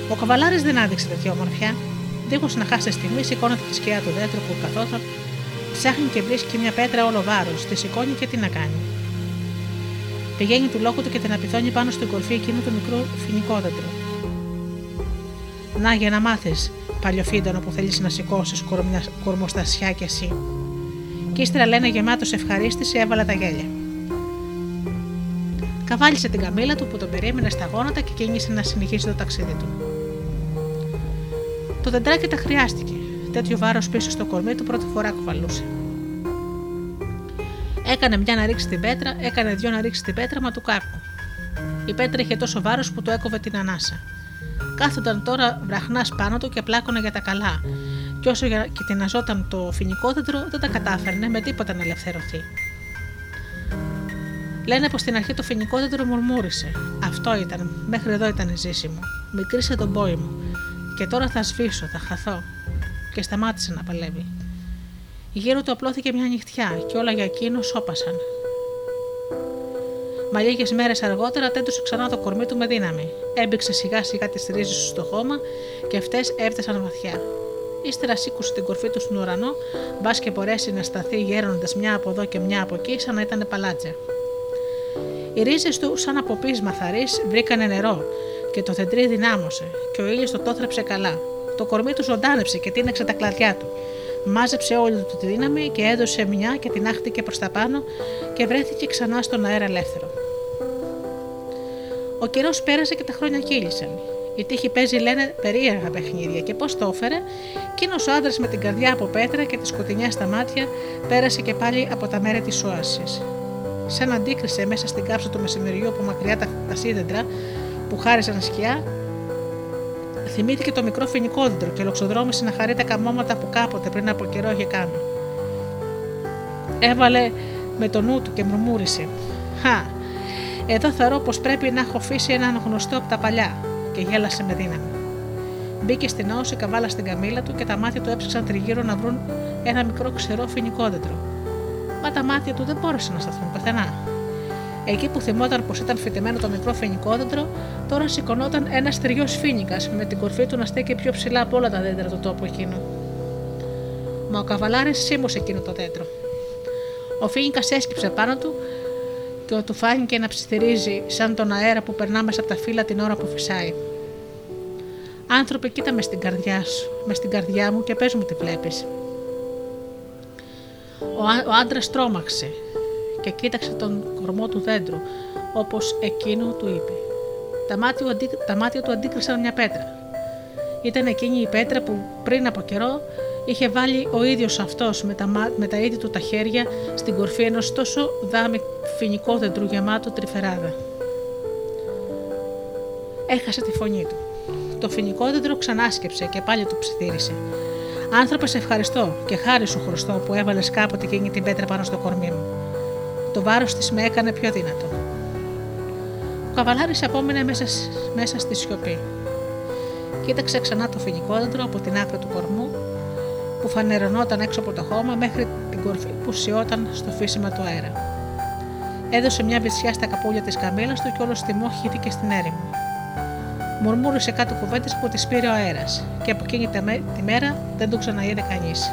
B: Ο καβαλάρης δεν άδειξε τέτοια ομορφιά. Δίχως να χάσει στιγμή, σηκώνεται τη σκιά του δέντρου που καθόταν, ψάχνει και βρίσκει μια πέτρα όλο βάρος, τη σηκώνει και τι να κάνει. Πηγαίνει του λόγου του και την απειθώνει πάνω στην κορφή εκείνου του μικρού φοινικόδεντρου. Να για να μάθεις, παλιοφίντανο που θέλεις να σηκώσεις κορμοστασιά κι εσύ. Κι ύστερα λένε γεμάτος ευχαρίστηση έβαλε τα γέλια. Καβάλισε την καμίλα του που τον περίμενε στα γόνατα και κίνησε να συνεχίσει το ταξίδι του. Το δεντράκι τα χρειάστηκε. Τέτοιο βάρος πίσω στο κορμί του πρώτη φορά κουβαλούσε. Έκανε μια να ρίξει την πέτρα, έκανε δυο να ρίξει την πέτρα, μα του κάρκου. Η πέτρα είχε τόσο βάρος που του έκοβε την ανάσα. Κάθονταν τώρα βραχνάς πάνω του και πλάκωνε για τα καλά, και όσο για- και τειναζόταν το φοινικόδεντρο, δεν τα κατάφερνε με τίποτα να ελευθερωθεί. Λένε πως στην αρχή το φοινικόδεντρο μουρμούρισε. Αυτό ήταν, μέχρι εδώ ήταν η ζήση μου. Μικρήσε τον πόη μου. Και τώρα θα σβήσω, θα χαθώ. Και σταμάτησε να παλεύει. Γύρω του απλώθηκε μια νυχτιά και όλα για εκείνο σώπασαν. Μα λίγε μέρες αργότερα τέντωσε ξανά το κορμί του με δύναμη. Έμπηξε σιγά σιγά τις ρίζες του στο χώμα και αυτές έφτασαν βαθιά. Ύστερα σήκωσε την κορφή του στον ουρανό, μπας και μπορέσει να σταθεί γέρνοντας μια από εδώ και μια από εκεί, σαν να ήταν παλάτια. Οι ρίζες του, σαν από πείσμα θαρή, βρήκανε νερό και το δεντρί δυνάμωσε και ο ήλιος το τόθρεψε καλά. Το κορμί του ζωντάνεψε και τίναξε τα κλαδιά του. Μάζεψε όλη του τη δύναμη και έδωσε μια και την άχτηκε προς τα πάνω και βρέθηκε ξανά στον αέρα ελεύθερο. Ο καιρός πέρασε και τα χρόνια κύλησαν. Η τύχη παίζει, λένε, περίεργα παιχνίδια και πώς το έφερε, εκείνο ο άντρα με την καρδιά από πέτρα και τη σκοτεινιά στα μάτια πέρασε και πάλι από τα μέρη της όαση. Σαν αντίκρισε μέσα στην κάψα του μεσημεριού από μακριά τα, τα σίδεντρα που χάρισαν σκιά, θυμήθηκε το μικρό φοινικόδεντρο και λοξοδρόμησε να χαρεί τα καμώματα που κάποτε πριν από καιρό είχε κάνει. Έβαλε με το νου του και μουρμούρισε. Χα, εδώ θεωρώ πως πρέπει να έχω αφήσει έναν γνωστό από τα παλιά, και γέλασε με δύναμη. Μπήκε στην όση, καβάλα στην καμίλα του και τα μάτια του έψαξαν τριγύρω να βρουν ένα μικρό ξερό φοινικόδεντρο. Μα τα μάτια του δεν μπόρεσαν να σταθούν πουθενά. Εκεί που θυμόταν πως ήταν φυτεμένο το μικρό φοινικόδεντρο, τώρα σηκωνόταν ένας τριό φοίνικα με την κορφή του να στέκει πιο ψηλά από όλα τα δέντρα του τόπου εκείνου. Μα ο καβαλάρης σίμωσε εκείνο το δέντρο. Ο φοίνικα έσκυψε πάνω του και του φάνηκε να ψιθυρίζει σαν τον αέρα που περνά μέσα από τα φύλλα την ώρα που φυσάει. Άνθρωπε, κοίτα μες στην καρδιά σου, μες στην καρδιά μου και πες μου τι βλέπεις. Ο, ο άντρας τρόμαξε και κοίταξε τον κορμό του δέντρου, όπως εκείνο του είπε. Τα μάτια, αντί, τα μάτια του αντίκρισαν μια πέτρα. Ήταν εκείνη η πέτρα που πριν από καιρό είχε βάλει ο ίδιος αυτός με τα, με τα ίδια του τα χέρια στην κορφή ενός τόσο δάμι φοινικό δέντρου γεμάτο τρυφεράδα. Έχασε τη φωνή του. Το φοινικό δέντρο ξανάσκεψε και πάλι του ψιθύρισε. Άνθρωπε, σε ευχαριστώ και χάρη σου χρωστώ που έβαλες κάποτε εκείνη την πέτρα πάνω στο κορμί μου. Το βάρος της με έκανε πιο δυνατό. Ο καβαλάρης απόμενε μέσα, μέσα στη σιωπή. Κοίταξε ξανά το φοινικό δέντρο από την άκρη του κορμού που φανερωνόταν έξω από το χώμα μέχρι την κορφή που σιώταν στο φύσιμα του αέρα. Έδωσε μια βυσιά στα καπούλια της καμίλα του και όλο θυμό χύθηκε στην έρημο. Μουρμούρισε κάτω κουβέντες που της πήρε ο αέρας, και από εκείνη τη μέρα δεν το ξαναείδε κανείς.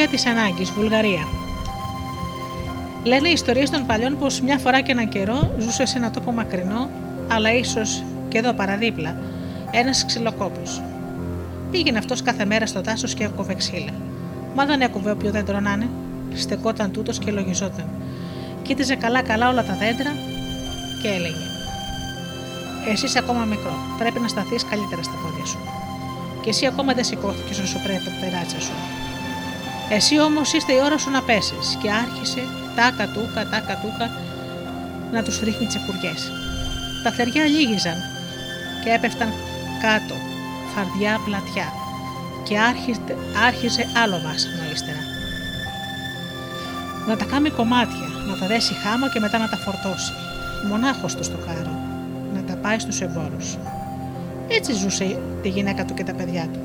B: Η ιστορία της ανάγκης, Βουλγαρία. Λένε οι ιστορίες των παλιών πως μια φορά και έναν καιρό ζούσε σε ένα τόπο μακρινό, αλλά ίσως και εδώ παραδίπλα, Ένας ξυλοκόπος. Πήγαινε αυτός κάθε μέρα στο δάσος και έκοβε ξύλα. Μα δεν έκοβε όποιο δέντρο να είναι. Στεκόταν τούτος και λογιζόταν. Κοίταζε καλά-καλά όλα τα δέντρα και έλεγε: Εσύ είσαι ακόμα μικρό. Πρέπει να σταθείς καλύτερα στα πόδια σου. Και εσύ ακόμα δεν σηκώθηκες όσο πρέπει από τα ράτσα σου. Εσύ όμως είστε η ώρα σου να πέσεις. Και άρχισε τάκα τούκα, τάκα τούκα να τους ρίχνει τσεκουριέ. Τα θεριά λύγιζαν και έπεφταν κάτω, φαρδιά πλατιά. Και άρχιζε, άρχιζε άλλο βάσανο ύστερα. Να τα κάνει κομμάτια, να τα δέσει χάμα και μετά να τα φορτώσει. Μονάχος τους στο χάρο, να τα πάει στους εμπόρους. Έτσι ζούσε τη γυναίκα του και τα παιδιά του.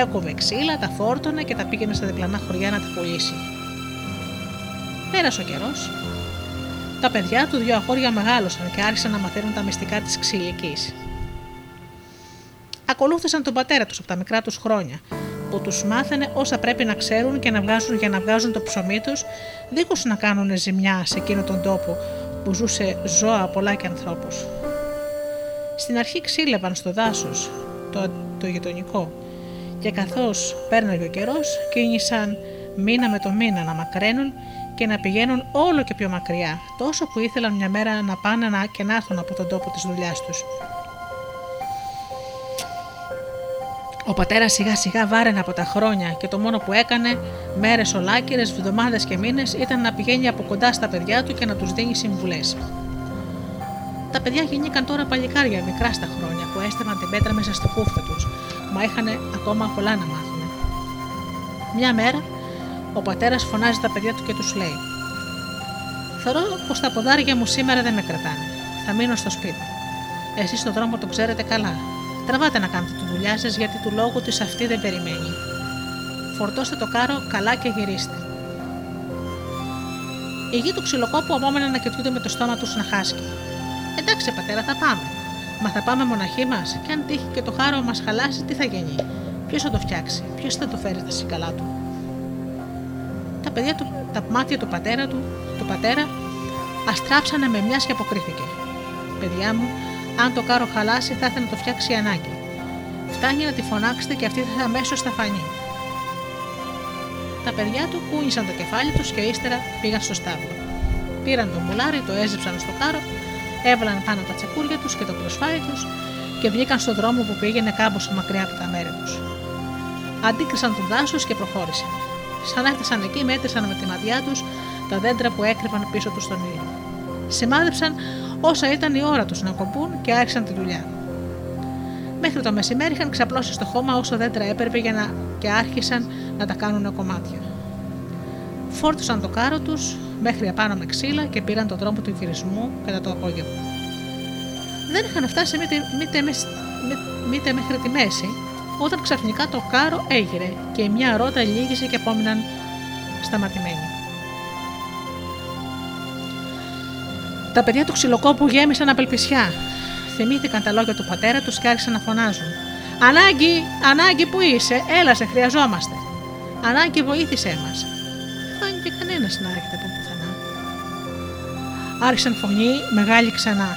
B: Έκοβε ξύλα, τα φόρτωνε και τα πήγαινε στα διπλανά χωριά να τα πουλήσει. Πέρασε ο καιρός. Τα παιδιά του δύο αγόρια μεγάλωσαν και άρχισαν να μαθαίνουν τα μυστικά της ξυλική. Ακολούθησαν τον πατέρα τους από τα μικρά τους χρόνια, που τους μάθαινε όσα πρέπει να ξέρουν και να βγάζουν για να βγάζουν το ψωμί τους, δίχως να κάνουν ζημιά σε εκείνο τον τόπο που ζούσε ζώα πολλά και ανθρώπους. Στην αρχή ξύλευαν στο δάσος το, το γειτονικό και καθώς πέρναγε ο καιρός κίνησαν μήνα με το μήνα να μακραίνουν και να πηγαίνουν όλο και πιο μακριά, τόσο που ήθελαν μια μέρα να πάνε να και να έρθουν από τον τόπο της δουλειάς τους. Ο πατέρας σιγά σιγά βάραινε από τα χρόνια και το μόνο που έκανε μέρες ολάκυρες, εβδομάδε και μήνες ήταν να πηγαίνει από κοντά στα παιδιά του και να τους δίνει συμβουλές. Τα παιδιά γεννήκαν τώρα παλικάρια μικρά στα χρόνια που έστελναν την πέτρα μέσα στη χούφτα τους, μα είχαν ακόμα πολλά να μάθουν. Μια μέρα, ο πατέρας φωνάζει τα παιδιά του και τους λέει: Θεωρώ πως τα ποδάρια μου σήμερα δεν με κρατάνε. Θα μείνω στο σπίτι. Εσείς στον δρόμο το ξέρετε καλά. Τραβάτε να κάνετε τη δουλειά σας γιατί του λόγου της αυτή δεν περιμένει. Φορτώστε το κάρο καλά και γυρίστε. Οι γη του ξυλοκόπου απόμεναν να κοιτούνται με το στόμα τους να χάσκει. Εντάξει, πατέρα, θα πάμε. Μα θα πάμε μοναχοί μας, και αν τύχει και το χάρο μας χαλάσει, τι θα γίνει; Ποιος θα το φτιάξει, ποιος θα το φέρει στα σικαλά του; Τα παιδιά του, τα μάτια του πατέρα του, του πατέρα, αστράψανε με μιας και αποκρίθηκε. Παιδιά μου, αν το κάρο χαλάσει, θα ήθελα να το φτιάξει η ανάγκη. Φτάνει να τη φωνάξετε και αυτή θα αμέσως θα φανεί. Τα παιδιά του κούνησαν το κεφάλι τους και ύστερα πήγαν στο στάβλο. Πήραν το μουλάρι, το έζεψαν στο κάρο, έβαλαν πάνω τα τσεκούρια τους και το προσφάρι τους και βγήκαν στον δρόμο που πήγαινε κάμποσο μακριά από τα μέρη τους. Αντίκρισαν το δάσος και προχώρησαν. Σαν έφτασαν εκεί, μέτρησαν με τη ματιά τους τα δέντρα που έκρυβαν πίσω τους στον ήλιο. Σημάδεψαν όσα ήταν η ώρα τους να κομπούν και άρχισαν τη δουλειά. Μέχρι το μεσημέρι είχαν ξαπλώσει στο χώμα όσο δέντρα έπρεπε για να... και άρχισαν να τα κάνουν κομμάτια. Φόρτωσαν το κάρο τους μέχρι απάνω με ξύλα και πήραν τον τρόπο του γυρισμού κατά το απόγευμα. Δεν είχαν φτάσει μήτε, μήτε, μήτε μέχρι τη μέση, όταν ξαφνικά το κάρο έγειρε και μια ρότα λύγησε και απόμειναν σταματημένοι. Τα παιδιά του ξυλοκόπου γέμισαν απελπισιά. Θυμήθηκαν τα λόγια του πατέρα τους και άρχισαν να φωνάζουν. Ανάγκη, ανάγκη που είσαι, έλα σε χρειαζόμαστε. Ανάγκη βοήθησέ μας. Φάνηκε κανένας να έρχεται από πουθενά. Άρχισαν φωνή μεγάλη ξανά.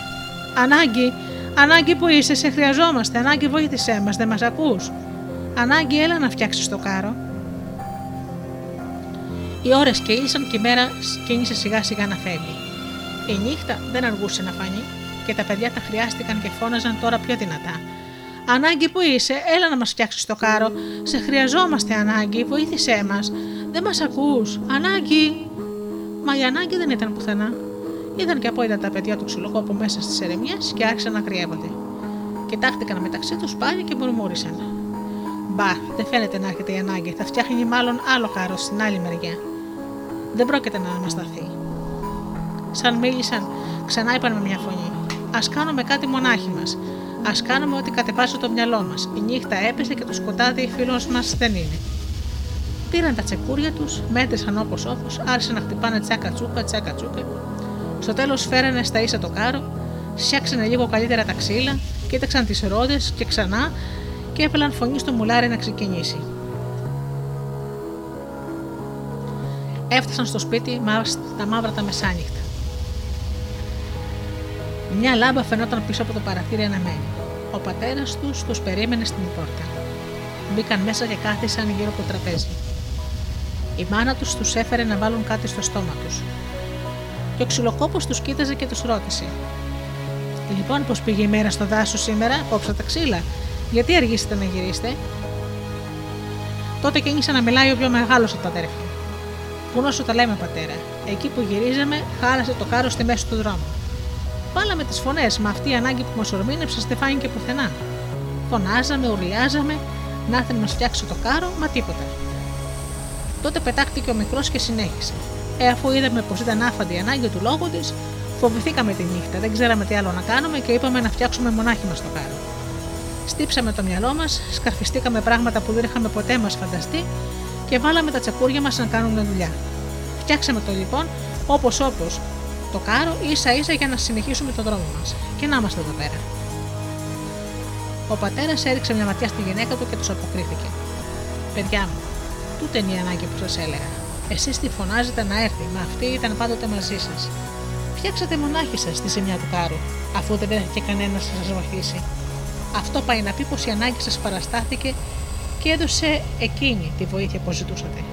B: Ανάγκη, ανάγκη που είσαι, σε χρειαζόμαστε. Ανάγκη βοήθησέ μας, δεν μας ακούς. Ανάγκη, έλα να φτιάξεις το κάρο. Οι ώρες κύλησαν και η μέρα κίνησε σιγά σιγά να φεύγει. Η νύχτα δεν αργούσε να φανεί και τα παιδιά τα χρειάστηκαν και φώναζαν τώρα πιο δυνατά. Ανάγκη που είσαι, έλα να μας φτιάξεις το κάρο. Σε χρειαζόμαστε, ανάγκη, βοήθησέ μας. Δεν μας ακούς, ανάγκη. Μα η ανάγκη δεν ήταν πουθενά. Είδαν και από είδα τα παιδιά του ξυλοκόπου μέσα στις ερεμιές και άρχισαν να κρύβονται. Κοιτάχτηκαν μεταξύ τους πάλι και μουρμούρισαν. Μπα, δεν φαίνεται να έρχεται η ανάγκη. Θα φτιάχνει μάλλον άλλο κάρος στην άλλη μεριά. Δεν πρόκειται να ανασταθεί. Σαν μίλησαν, ξανά είπαν με μια φωνή. Α κάνουμε κάτι μονάχοι μας. Α κάνουμε ό,τι κατεβάζει το μυαλό μας. Η νύχτα έπεσε και το σκοτάδι φίλος μας δεν είναι. Πήραν τα τσεκούρια τους, μέτρησαν όπως όπως, άρχισαν να χτυπάνε τσάκα τσούκα, τσάκα τσούκα. Στο τέλος φέρανε στα ίσα το κάρο, φτιάξανε λίγο καλύτερα τα ξύλα, κοίταξαν τις ρόδες και ξανά και έβαλαν φωνή στο μουλάρι να ξεκινήσει. Έφτασαν στο σπίτι τα μαύρα τα μεσάνυχτα. Μια λάμπα φαινόταν πίσω από το παραθύρι αναμένη. Ο πατέρας τους τους περίμενε στην πόρτα. Μπήκαν μέσα και κάθισαν γύρω από το τραπέζι. Η μάνα τους τους έφερε να βάλουν κάτι στο στόμα τους. Και ο ξυλοκόπος τους κοίταζε και τους ρώτησε: Λοιπόν, πώς πήγε η μέρα στο δάσος σήμερα, κόψα τα ξύλα. Γιατί αργήσετε να γυρίσετε. Τότε κίνησε να μιλάει ο πιο μεγάλος από τα αδέρφια. Πού να σου τα λέμε, πατέρα. Εκεί που γυρίζαμε, χάλασε το κάρος στη μέση του δρόμου. Βάλαμε τις φωνές, μα αυτή η ανάγκη που μας ορμήνεψε δεν φάνηκε πουθενά. Φωνάζαμε, ουρλιάζαμε, να έρθει να μας φτιάξει το κάρο, μα τίποτα. Τότε πετάχτηκε ο μικρός και συνέχισε. Ε, αφού είδαμε πως ήταν άφαντη η ανάγκη του λόγου της, φοβηθήκαμε τη νύχτα, δεν ξέραμε τι άλλο να κάνουμε και είπαμε να φτιάξουμε μονάχη μας το κάρο. Στύψαμε το μυαλό μας, σκαρφιστήκαμε πράγματα που δεν είχαμε ποτέ μας φανταστεί και βάλαμε τα τσακούρια μας να κάνουν δουλειά. Φτιάξαμε το λοιπόν όπως όπως το κάρο ίσα ίσα για να συνεχίσουμε τον δρόμο μας. Και να είμαστε εδώ πέρα. Ο πατέρας έριξε μια ματιά στη γυναίκα του και τους αποκρίθηκε. Παιδιά μου, τούτε είναι η ανάγκη που σας έλεγα. Εσείς τη φωνάζετε να έρθει, μα αυτή ήταν πάντοτε μαζί σας. Φτιάξατε μονάχη σας τη ζημιά του κάρου, αφού δεν έρχεται κανένας να σας βοηθήσει. Αυτό πάει να πει πως η ανάγκη σας παραστάθηκε και έδωσε εκείνη τη βοήθεια που ζητούσατε.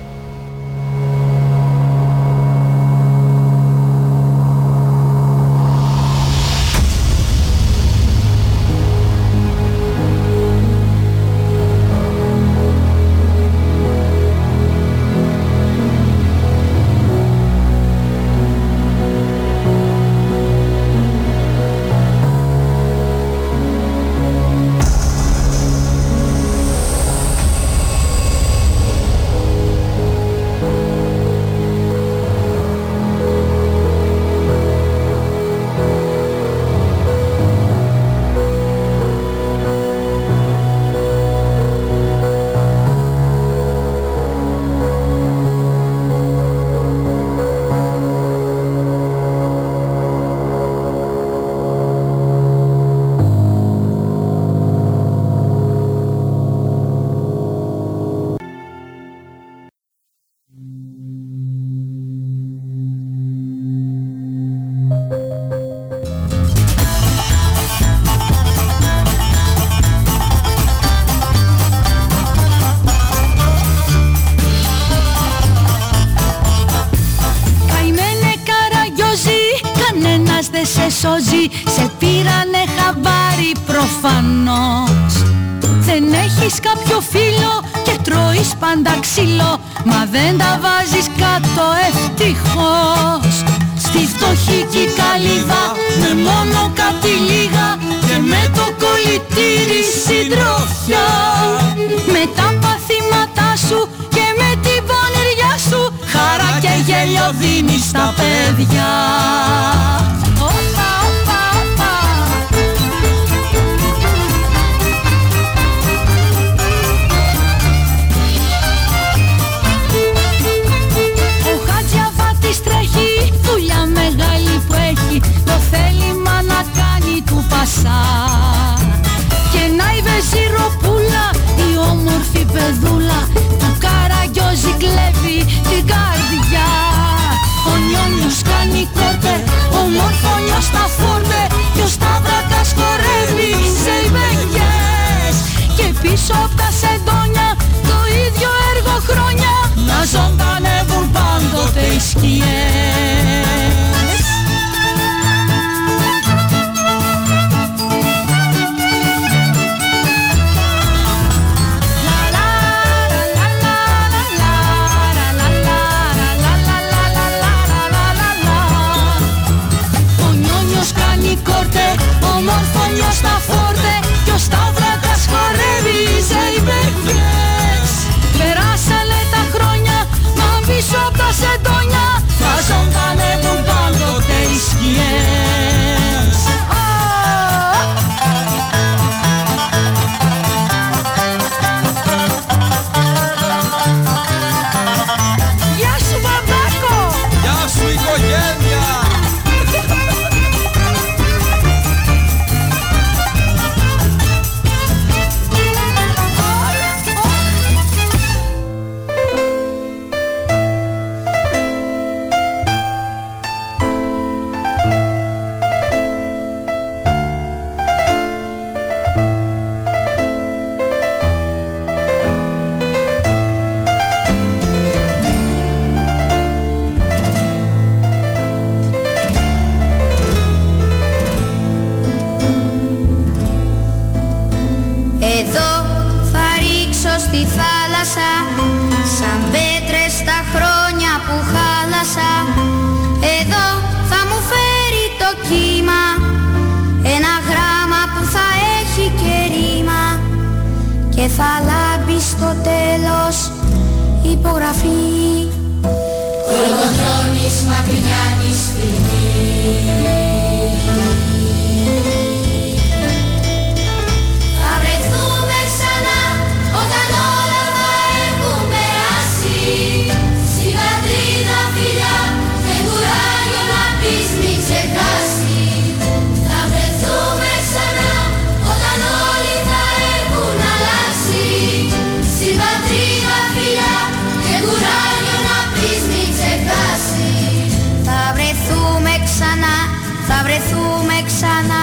E: Κανένας δεν σε σώζει Σε πήρανε χαμπάρι προφανώς. Δεν έχεις κάποιο φίλο και τρώεις πάντα ξύλο Μα δεν τα βάζεις κάτω ευτυχώς. Στη φτωχική καλύβα με μόνο κάτι λίγα Και με το κολλητήρι συντροφιά. Με τα παθήματά σου και με την πονηριά σου Χαρά και γέλιο δίνεις στα παιδιά μέσα. Και να η η όμορφη παιδούλα του καραγκιόζει κλέβει την καρδιά. Ο νιόνιος κάνει κόρτε, ο
O: μόρφωνιος τα φόρτε Και ο Σταύρακας χορεύει
P: σε υπεγγές Και πίσω απ' τα σεντόνια το ίδιο έργο χρόνια Να ζωντανεύουν
O: πάντοτε οι σκιές. Θα βρεθούμε ξανά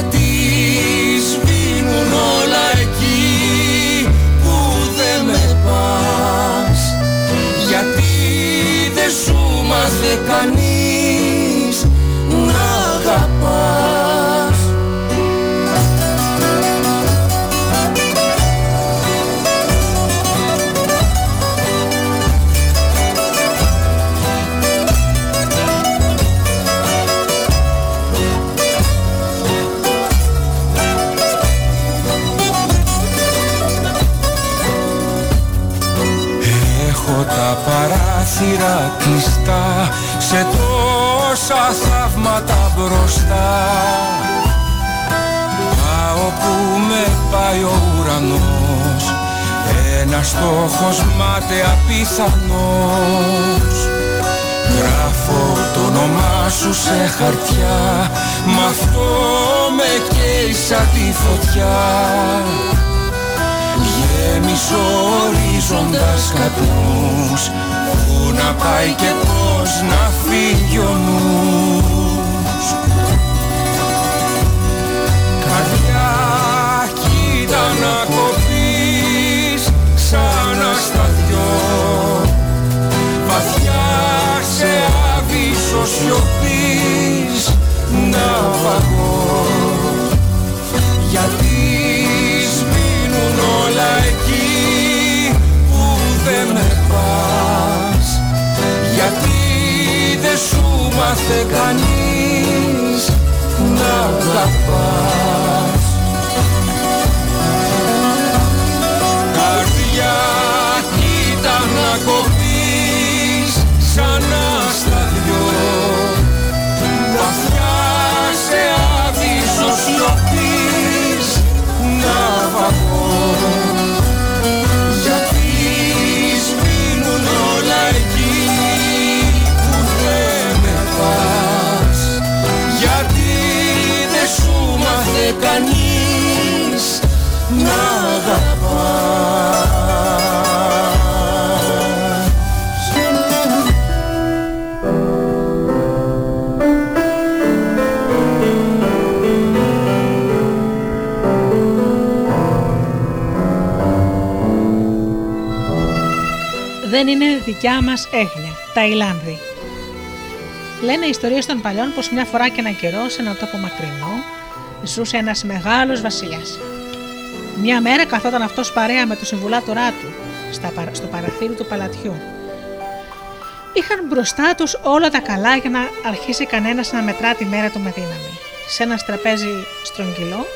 Q: γιατί σβήνουν παράθυρα κλειστά σε τόσα θαύματα μπροστά. Πάω που με πάει ο ουρανός Ένας στόχος μάταια πιθανός Γράφω το όνομά σου σε χαρτιά Μ' αυτό με καίει σαν τη φωτιά. Γέμισε ορίζοντας καπνούς Πού να πάει και πώς να φύγει ο νους. Καρδιά κοίτα να κοπείς σαν ασταθιό Βαθιά σε άβυσσο σιωπής ναυαγό Γιατί σβήνουν όλα εκεί που δεν με πας Γιατί δεν σου μάθε κανείς να αγαπάς. Καρδιά κοίτα να κοπείς σαν ασταδιό Δεν
B: είναι δικιά μας έγνοια, Ταϊλάνδη. Λένε οι ιστορίες των παλιών πως μια φορά και ένα καιρό σε έναν τόπο μακρινό ζούσε ένας μεγάλος βασιλιάς. Μια μέρα καθόταν αυτός παρέα με το συμβουλάτορά του στα παρα- στο παραθύρι του παλατιού. Είχαν μπροστά τους όλα τα καλά για να αρχίσει κανένας να μετρά τη μέρα του με δύναμη. Σε ένα τραπέζι στρογγυλό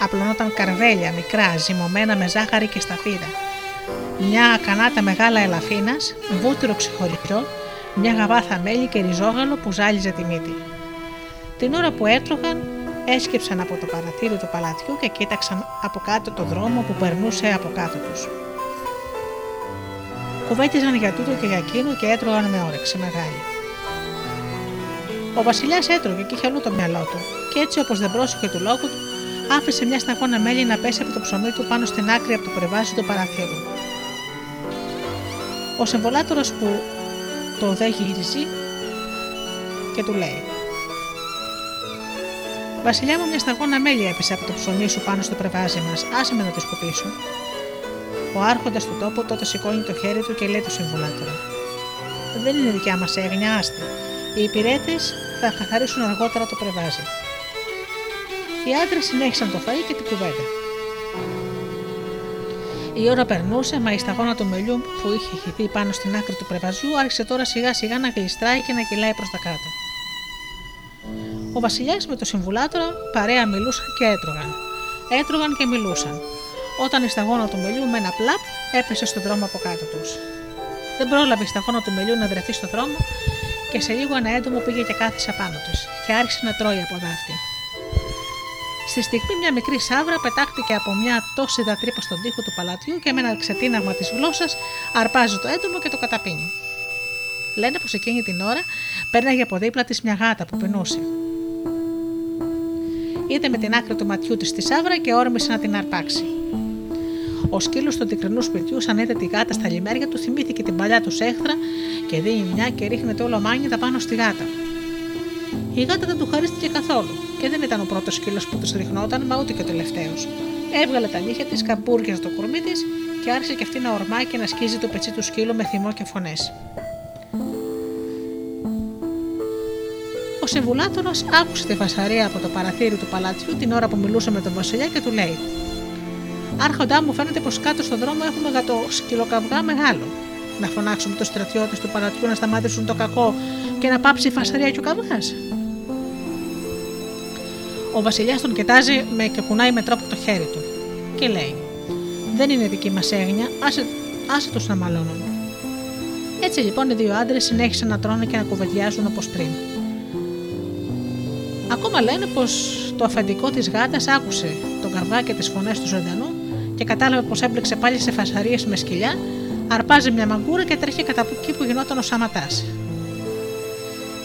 B: απλωνόταν καρβέλια μικρά ζυμωμένα με ζάχαρη και σταφύδα. Μια κανάτα μεγάλα ελαφίνας, βούτυρο ξεχωριστό, μια γαβάθα μέλι και ριζόγαλο που ζάλιζε τη μύτη. Την ώρα που έτρωγαν, έσκυψαν από το παραθύρι του παλατιού και κοίταξαν από κάτω το δρόμο που περνούσε από κάτω τους. Κουβέντιζαν για τούτο και για εκείνο και έτρωγαν με όρεξη μεγάλη. Ο Βασιλιάς έτρωγε και είχε αλλού το μυαλό του, και έτσι όπως δεν πρόσεχε του λόγου του, άφησε μια σταγόνα μέλι να πέσει από το ψωμί του πάνω στην άκρη από το πρεβάζι του παραθύρου. Ο συμβολάτορος που το δε γύριζει και του λέει: Βασιλιά μου, μια σταγόνα μέλι έπεσε από το ψωμί σου πάνω στο πρεβάζι μας. Άσε με να τη σκουπίσω. Ο άρχοντας του τόπου τότε σηκώνει το χέρι του και λέει του συμβουλάτορα: Δεν είναι δικιά μας έγνοια, άστη. Οι υπηρέτες θα καθαρίσουν αργότερα το πρεβάζι. Οι άντρες συνέχισαν το φαΐ και την κουβέντα. Η ώρα περνούσε, μα η σταγόνα του μελιού που είχε χυθεί πάνω στην άκρη του πρεβαζιού άρχισε τώρα σιγά σιγά να γλιστράει και να κυλάει προς τα κάτω. Ο Βασιλιάς με το συμβουλάτορα παρέα μιλούσαν και έτρωγαν. Έτρωγαν και μιλούσαν. Όταν η σταγόνα του μελιού με ένα πλαπ έπεσε στον δρόμο από κάτω τους. Δεν πρόλαβε η σταγόνα του μελιού να βρεθεί στο δρόμο και σε λίγο ένα έντομο πήγε και κάθισε πάνω της και άρχισε να τρώει από δάφτη. Στη στιγμή μια μικρή σάβρα πετάχτηκε από μια τόση δατρύπα στον τοίχο του παλατιού και με ένα ξετίναγμα της γλώσσας αρπάζει το έντομο και το καταπίνει. Λένε πως εκείνη την ώρα πέρναγε από δίπλα της μια γάτα που πεινούσε. Είδε με την άκρη του ματιού της τη σάβρα και όρμησε να την αρπάξει. Ο σκύλος του τικρινού σπιτιού, σαν είδε τη γάτα στα λιμέρια του, θυμήθηκε την παλιά του έχθρα και δίνει μια και ρίχνεται όλο μάνιτα πάνω στη γάτα. Η γάτα δεν του χαρίστηκε καθόλου και δεν ήταν ο πρώτος σκύλος που της ριχνόταν, μα ούτε και ο τελευταίος. Έβγαλε τα νύχια της, καμπούριαζε το κορμί της και άρχισε και αυτή να ορμάει και να σκίζει το πετσί του σκύλου με θυμό και φωνές. Ο συμβουλάτορα άκουσε τη φασαρία από το παραθύρι του παλατιού την ώρα που μιλούσε με τον Βασιλιά και του λέει: Άρχοντά μου, φαίνεται πως κάτω στον δρόμο έχουμε γατό σκυλοκαυγά μεγάλο. Να φωνάξουμε τους στρατιώτες του παλατιού να σταμάτησουν το κακό και να πάψει η φασαρία και ο καυγά. Ο Βασιλιάς τον κοιτάζει με και κουνάει με τρόπο το χέρι του και λέει: Δεν είναι δική μας έγνοια, άσε, άσε τους να μαλώνουν. Έτσι λοιπόν οι δύο άντρες συνέχισαν να τρώνε και να κουβεντιάζουν όπως πριν. Ακόμα λένε πως το αφεντικό της γάτας άκουσε τον καυγά και τις φωνές του ζωντανού και κατάλαβε πως έμπλεξε πάλι σε φασαρίες με σκυλιά, αρπάζει μια μαγκούρα και τρέχει κατά εκεί που γινόταν ο Σαματάς.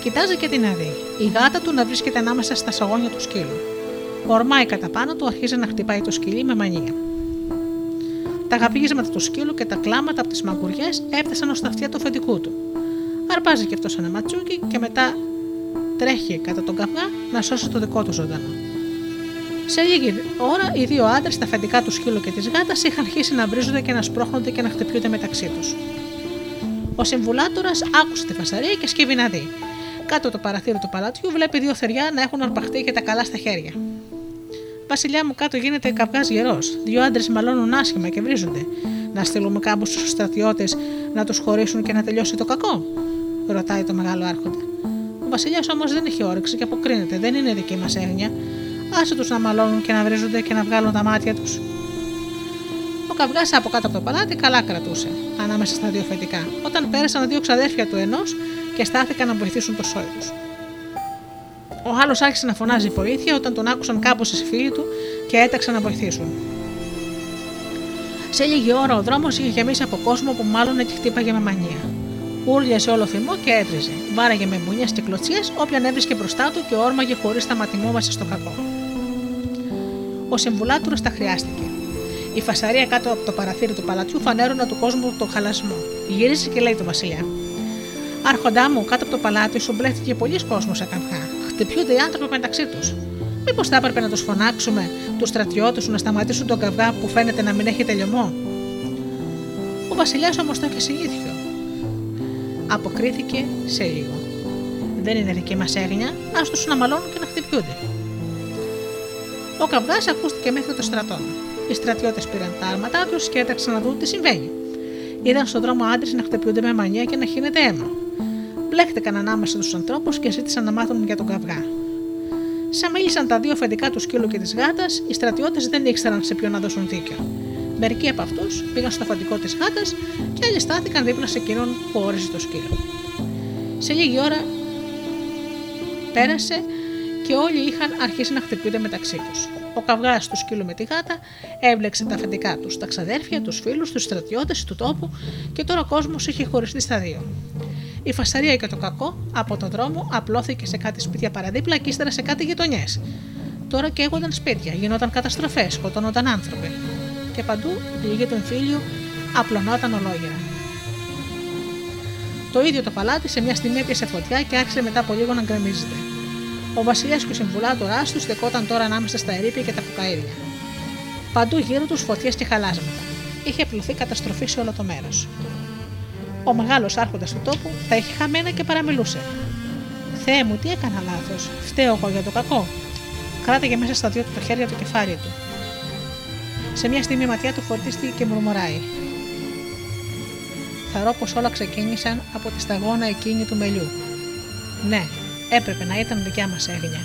B: Κοιτάζει και την αδεί. Η γάτα του να βρίσκεται ανάμεσα στα σαγόνια του σκύλου. Ορμάει κατά πάνω του, αρχίζει να χτυπάει το σκυλί με μανία. Τα αγαπήγισματα του σκύλου και τα κλάματα από τις μαγκουριές έφτασαν ως τα αυτιά του αφεντικού του. Αρπάζει και αυτός ένα ματσούκι και μετά τρέχει κατά τον καυγά να σώσει το δικό του ζωντανό. Σε λίγη ώρα, οι δύο άντρες, τα αφεντικά του σκύλου και της γάτας, είχαν αρχίσει να βρίζονται και να σπρώχνονται και να χτυπιούνται μεταξύ τους. Ο συμβουλάτορας άκουσε τη φασαρία και σκύβει να δει. Κάτω από το παραθύρι του παλατιού βλέπει δύο θεριά να έχουν αρπαχτεί και τα καλά στα χέρια. Βασιλιά μου, κάτω γίνεται καυγάς γερός. Δύο άντρες μαλώνουν άσχημα και βρίζονται. Να στείλουμε κάμπους στους στρατιώτες να τους χωρίσουν και να τελειώσει το κακό, ρωτάει το μεγάλο άρχοντα. Ο Βασιλιάς όμως δεν έχει όρεξη και αποκρίνεται, δεν είναι δική μας έγνοια. Άσε τους να μαλώνουν και να βρίζονται και να βγάλουν τα μάτια τους. Ο καυγάς από κάτω από το παλάτι καλά κρατούσε, ανάμεσα στα δύο φετικά, όταν πέρασαν δύο ξαδέρφια του ενός και στάθηκαν να βοηθήσουν το σόι τους. Ο άλλος άρχισε να φωνάζει βοήθεια όταν τον άκουσαν κάπω οι φίλοι του και έταξαν να βοηθήσουν. Σε λίγη ώρα ο δρόμος είχε γεμίσει από κόσμο που μάλλον και χτύπαγε με μανία. Ούρλιασε όλο θυμό και έτριζε. Βάραγε με μπουνιές και κλωτσιές όποιαν έβρισκε μπροστά του και όρμαγε χωρίς σταματημόβαση στο κακό. Ο συμβουλάτουρο τα χρειάστηκε. Η φασαρία κάτω από το παραθύρι του παλατιού φανέρωνε του κόσμου το χαλασμό. Γύρισε και λέει το Βασιλιά: Άρχοντά μου, κάτω από το παλάτι σου μπλέχτηκε πολλοί κόσμος σε καυγά. Χτυπιούνται οι άνθρωποι μεταξύ τους. Μήπως θα έπρεπε να τους φωνάξουμε, τους στρατιώτες σου, να σταματήσουν τον καυγά που φαίνεται να μην έχει τελειωμό; Ο Βασιλιάς όμως το είχε συνήθιο. Αποκρίθηκε σε λίγο. Δεν είναι δική μας έγνοια, ας τους να μαλώνουν και να χτυπιούνται. Ο καυγάς ακούστηκε μέχρι το στρατό. Οι στρατιώτες πήραν τα άρματά τους και έταξαν να δουν τι συμβαίνει. Είδαν στον δρόμο άντρες να χτυπιούνται με μανία και να χύνεται αίμα. Μπλέχτηκαν ανάμεσα στου ανθρώπους και ζήτησαν να μάθουν για τον καυγά. Σαν μίλησαν τα δύο αφεντικά του σκύλου και της γάτα, οι στρατιώτες δεν ήξεραν σε ποιον να δώσουν δίκιο. Μερικοί από αυτούς πήγαν στο αφεντικό της γάτα και άλλοι στάθηκαν δίπλα σε εκείνον που όριζε το σκύλο. Σε λίγη ώρα πέρασε και όλοι είχαν αρχίσει να χτυπούνται μεταξύ τους. Ο καυγάς του σκύλου με τη γάτα έβλεξε τα αφεντικά τους, τα ξαδέρφια, τους φίλους, τους στρατιώτες του τόπου και τώρα ο κόσμος είχε χωριστεί στα δύο. Η φασαρία και το κακό από τον δρόμο απλώθηκε σε κάτι σπίτια παραδίπλα και ύστερα σε κάτι γειτονιές. Τώρα καίγονταν σπίτια, γινόταν καταστροφές, σκοτώνονταν άνθρωποι. Και παντού η πληγή του εμφύλιου απλωνόταν ολόγερα. Το ίδιο το παλάτι σε μια στιγμή έπιασε φωτιά και άρχισε μετά από λίγο να γκρεμίζεται. Ο βασιλιάς και ο συμβουλάτοράς τους στεκόταν τώρα ανάμεσα στα ερήπια και τα φουκαίδια. Παντού γύρω τους φωτιές και χαλάσματα. Είχε απλωθεί καταστροφή σε όλο το μέρος. Ο μεγάλος άρχοντας του τόπου τα είχε χαμένα και παραμιλούσε. Θεέ μου, τι έκανα λάθος. Φταίω εγώ για το κακό. Κράταγε μέσα στα δύο του τα χέρια το κεφάλι του. Σε μια στιγμή η ματιά του φορτίστηκε και μουρμουράει. Θαρώ πως όλα ξεκίνησαν από τη σταγόνα εκείνη του μελιού. Ναι, έπρεπε να ήταν δικιά μας έγνοια.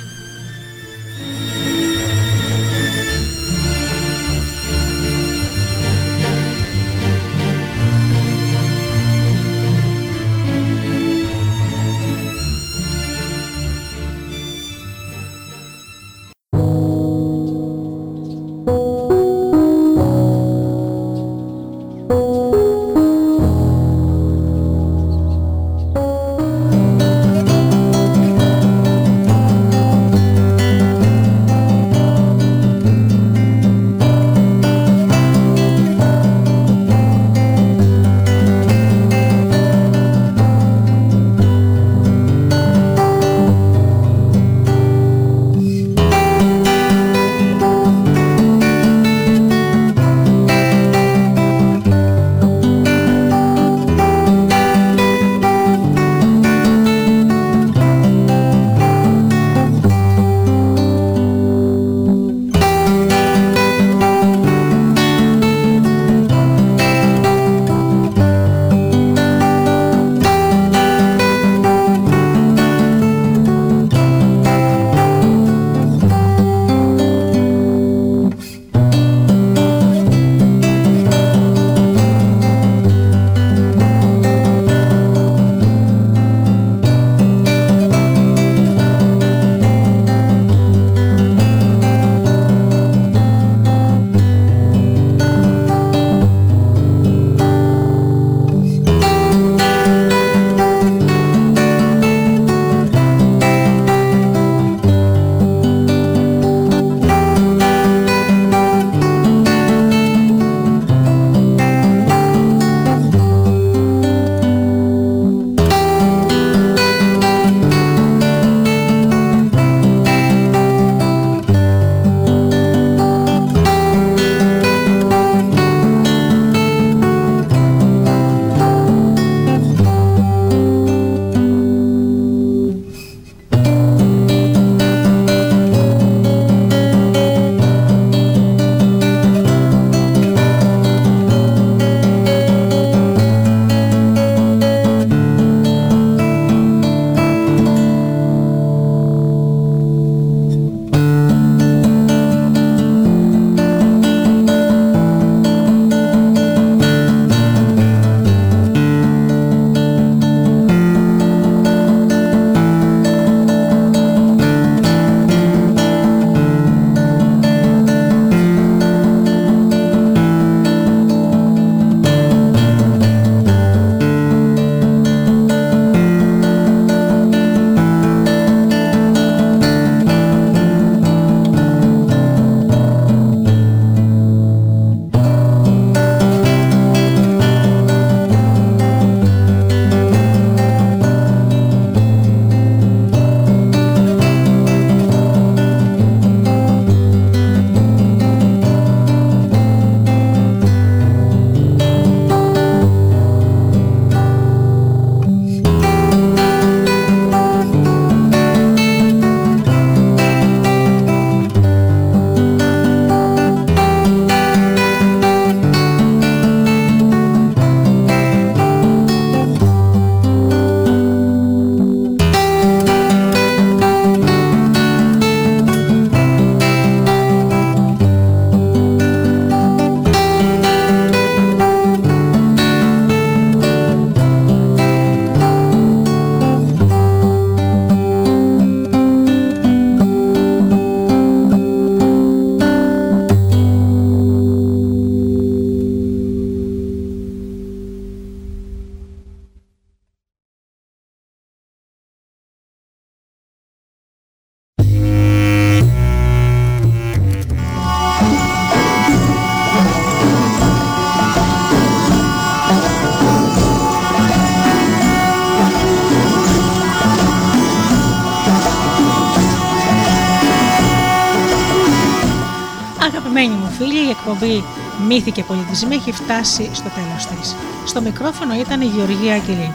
B: Εκπομπή Μύθοι και Πολιτισμοί έχει φτάσει στο τέλος της. Στο μικρόφωνο ήταν η Γεωργία Αγγελή.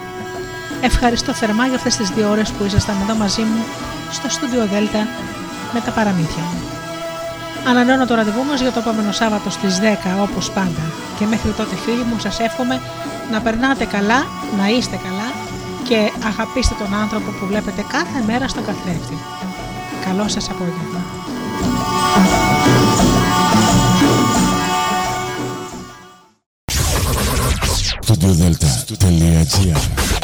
B: Ευχαριστώ θερμά για αυτές τις δύο ώρες που ήσασταν εδώ μαζί μου στο στούντιο Δέλτα με τα παραμύθια μου. Ανανεώνω το ραντεβού μας για το επόμενο Σάββατο στις 10 όπως πάντα. Και μέχρι τότε φίλοι μου σας εύχομαι να περνάτε καλά, να είστε καλά και αγαπήστε τον άνθρωπο που βλέπετε κάθε μέρα στον καθρέφτη. Καλό σας απόγευμα.
A: Radyo Delta.gr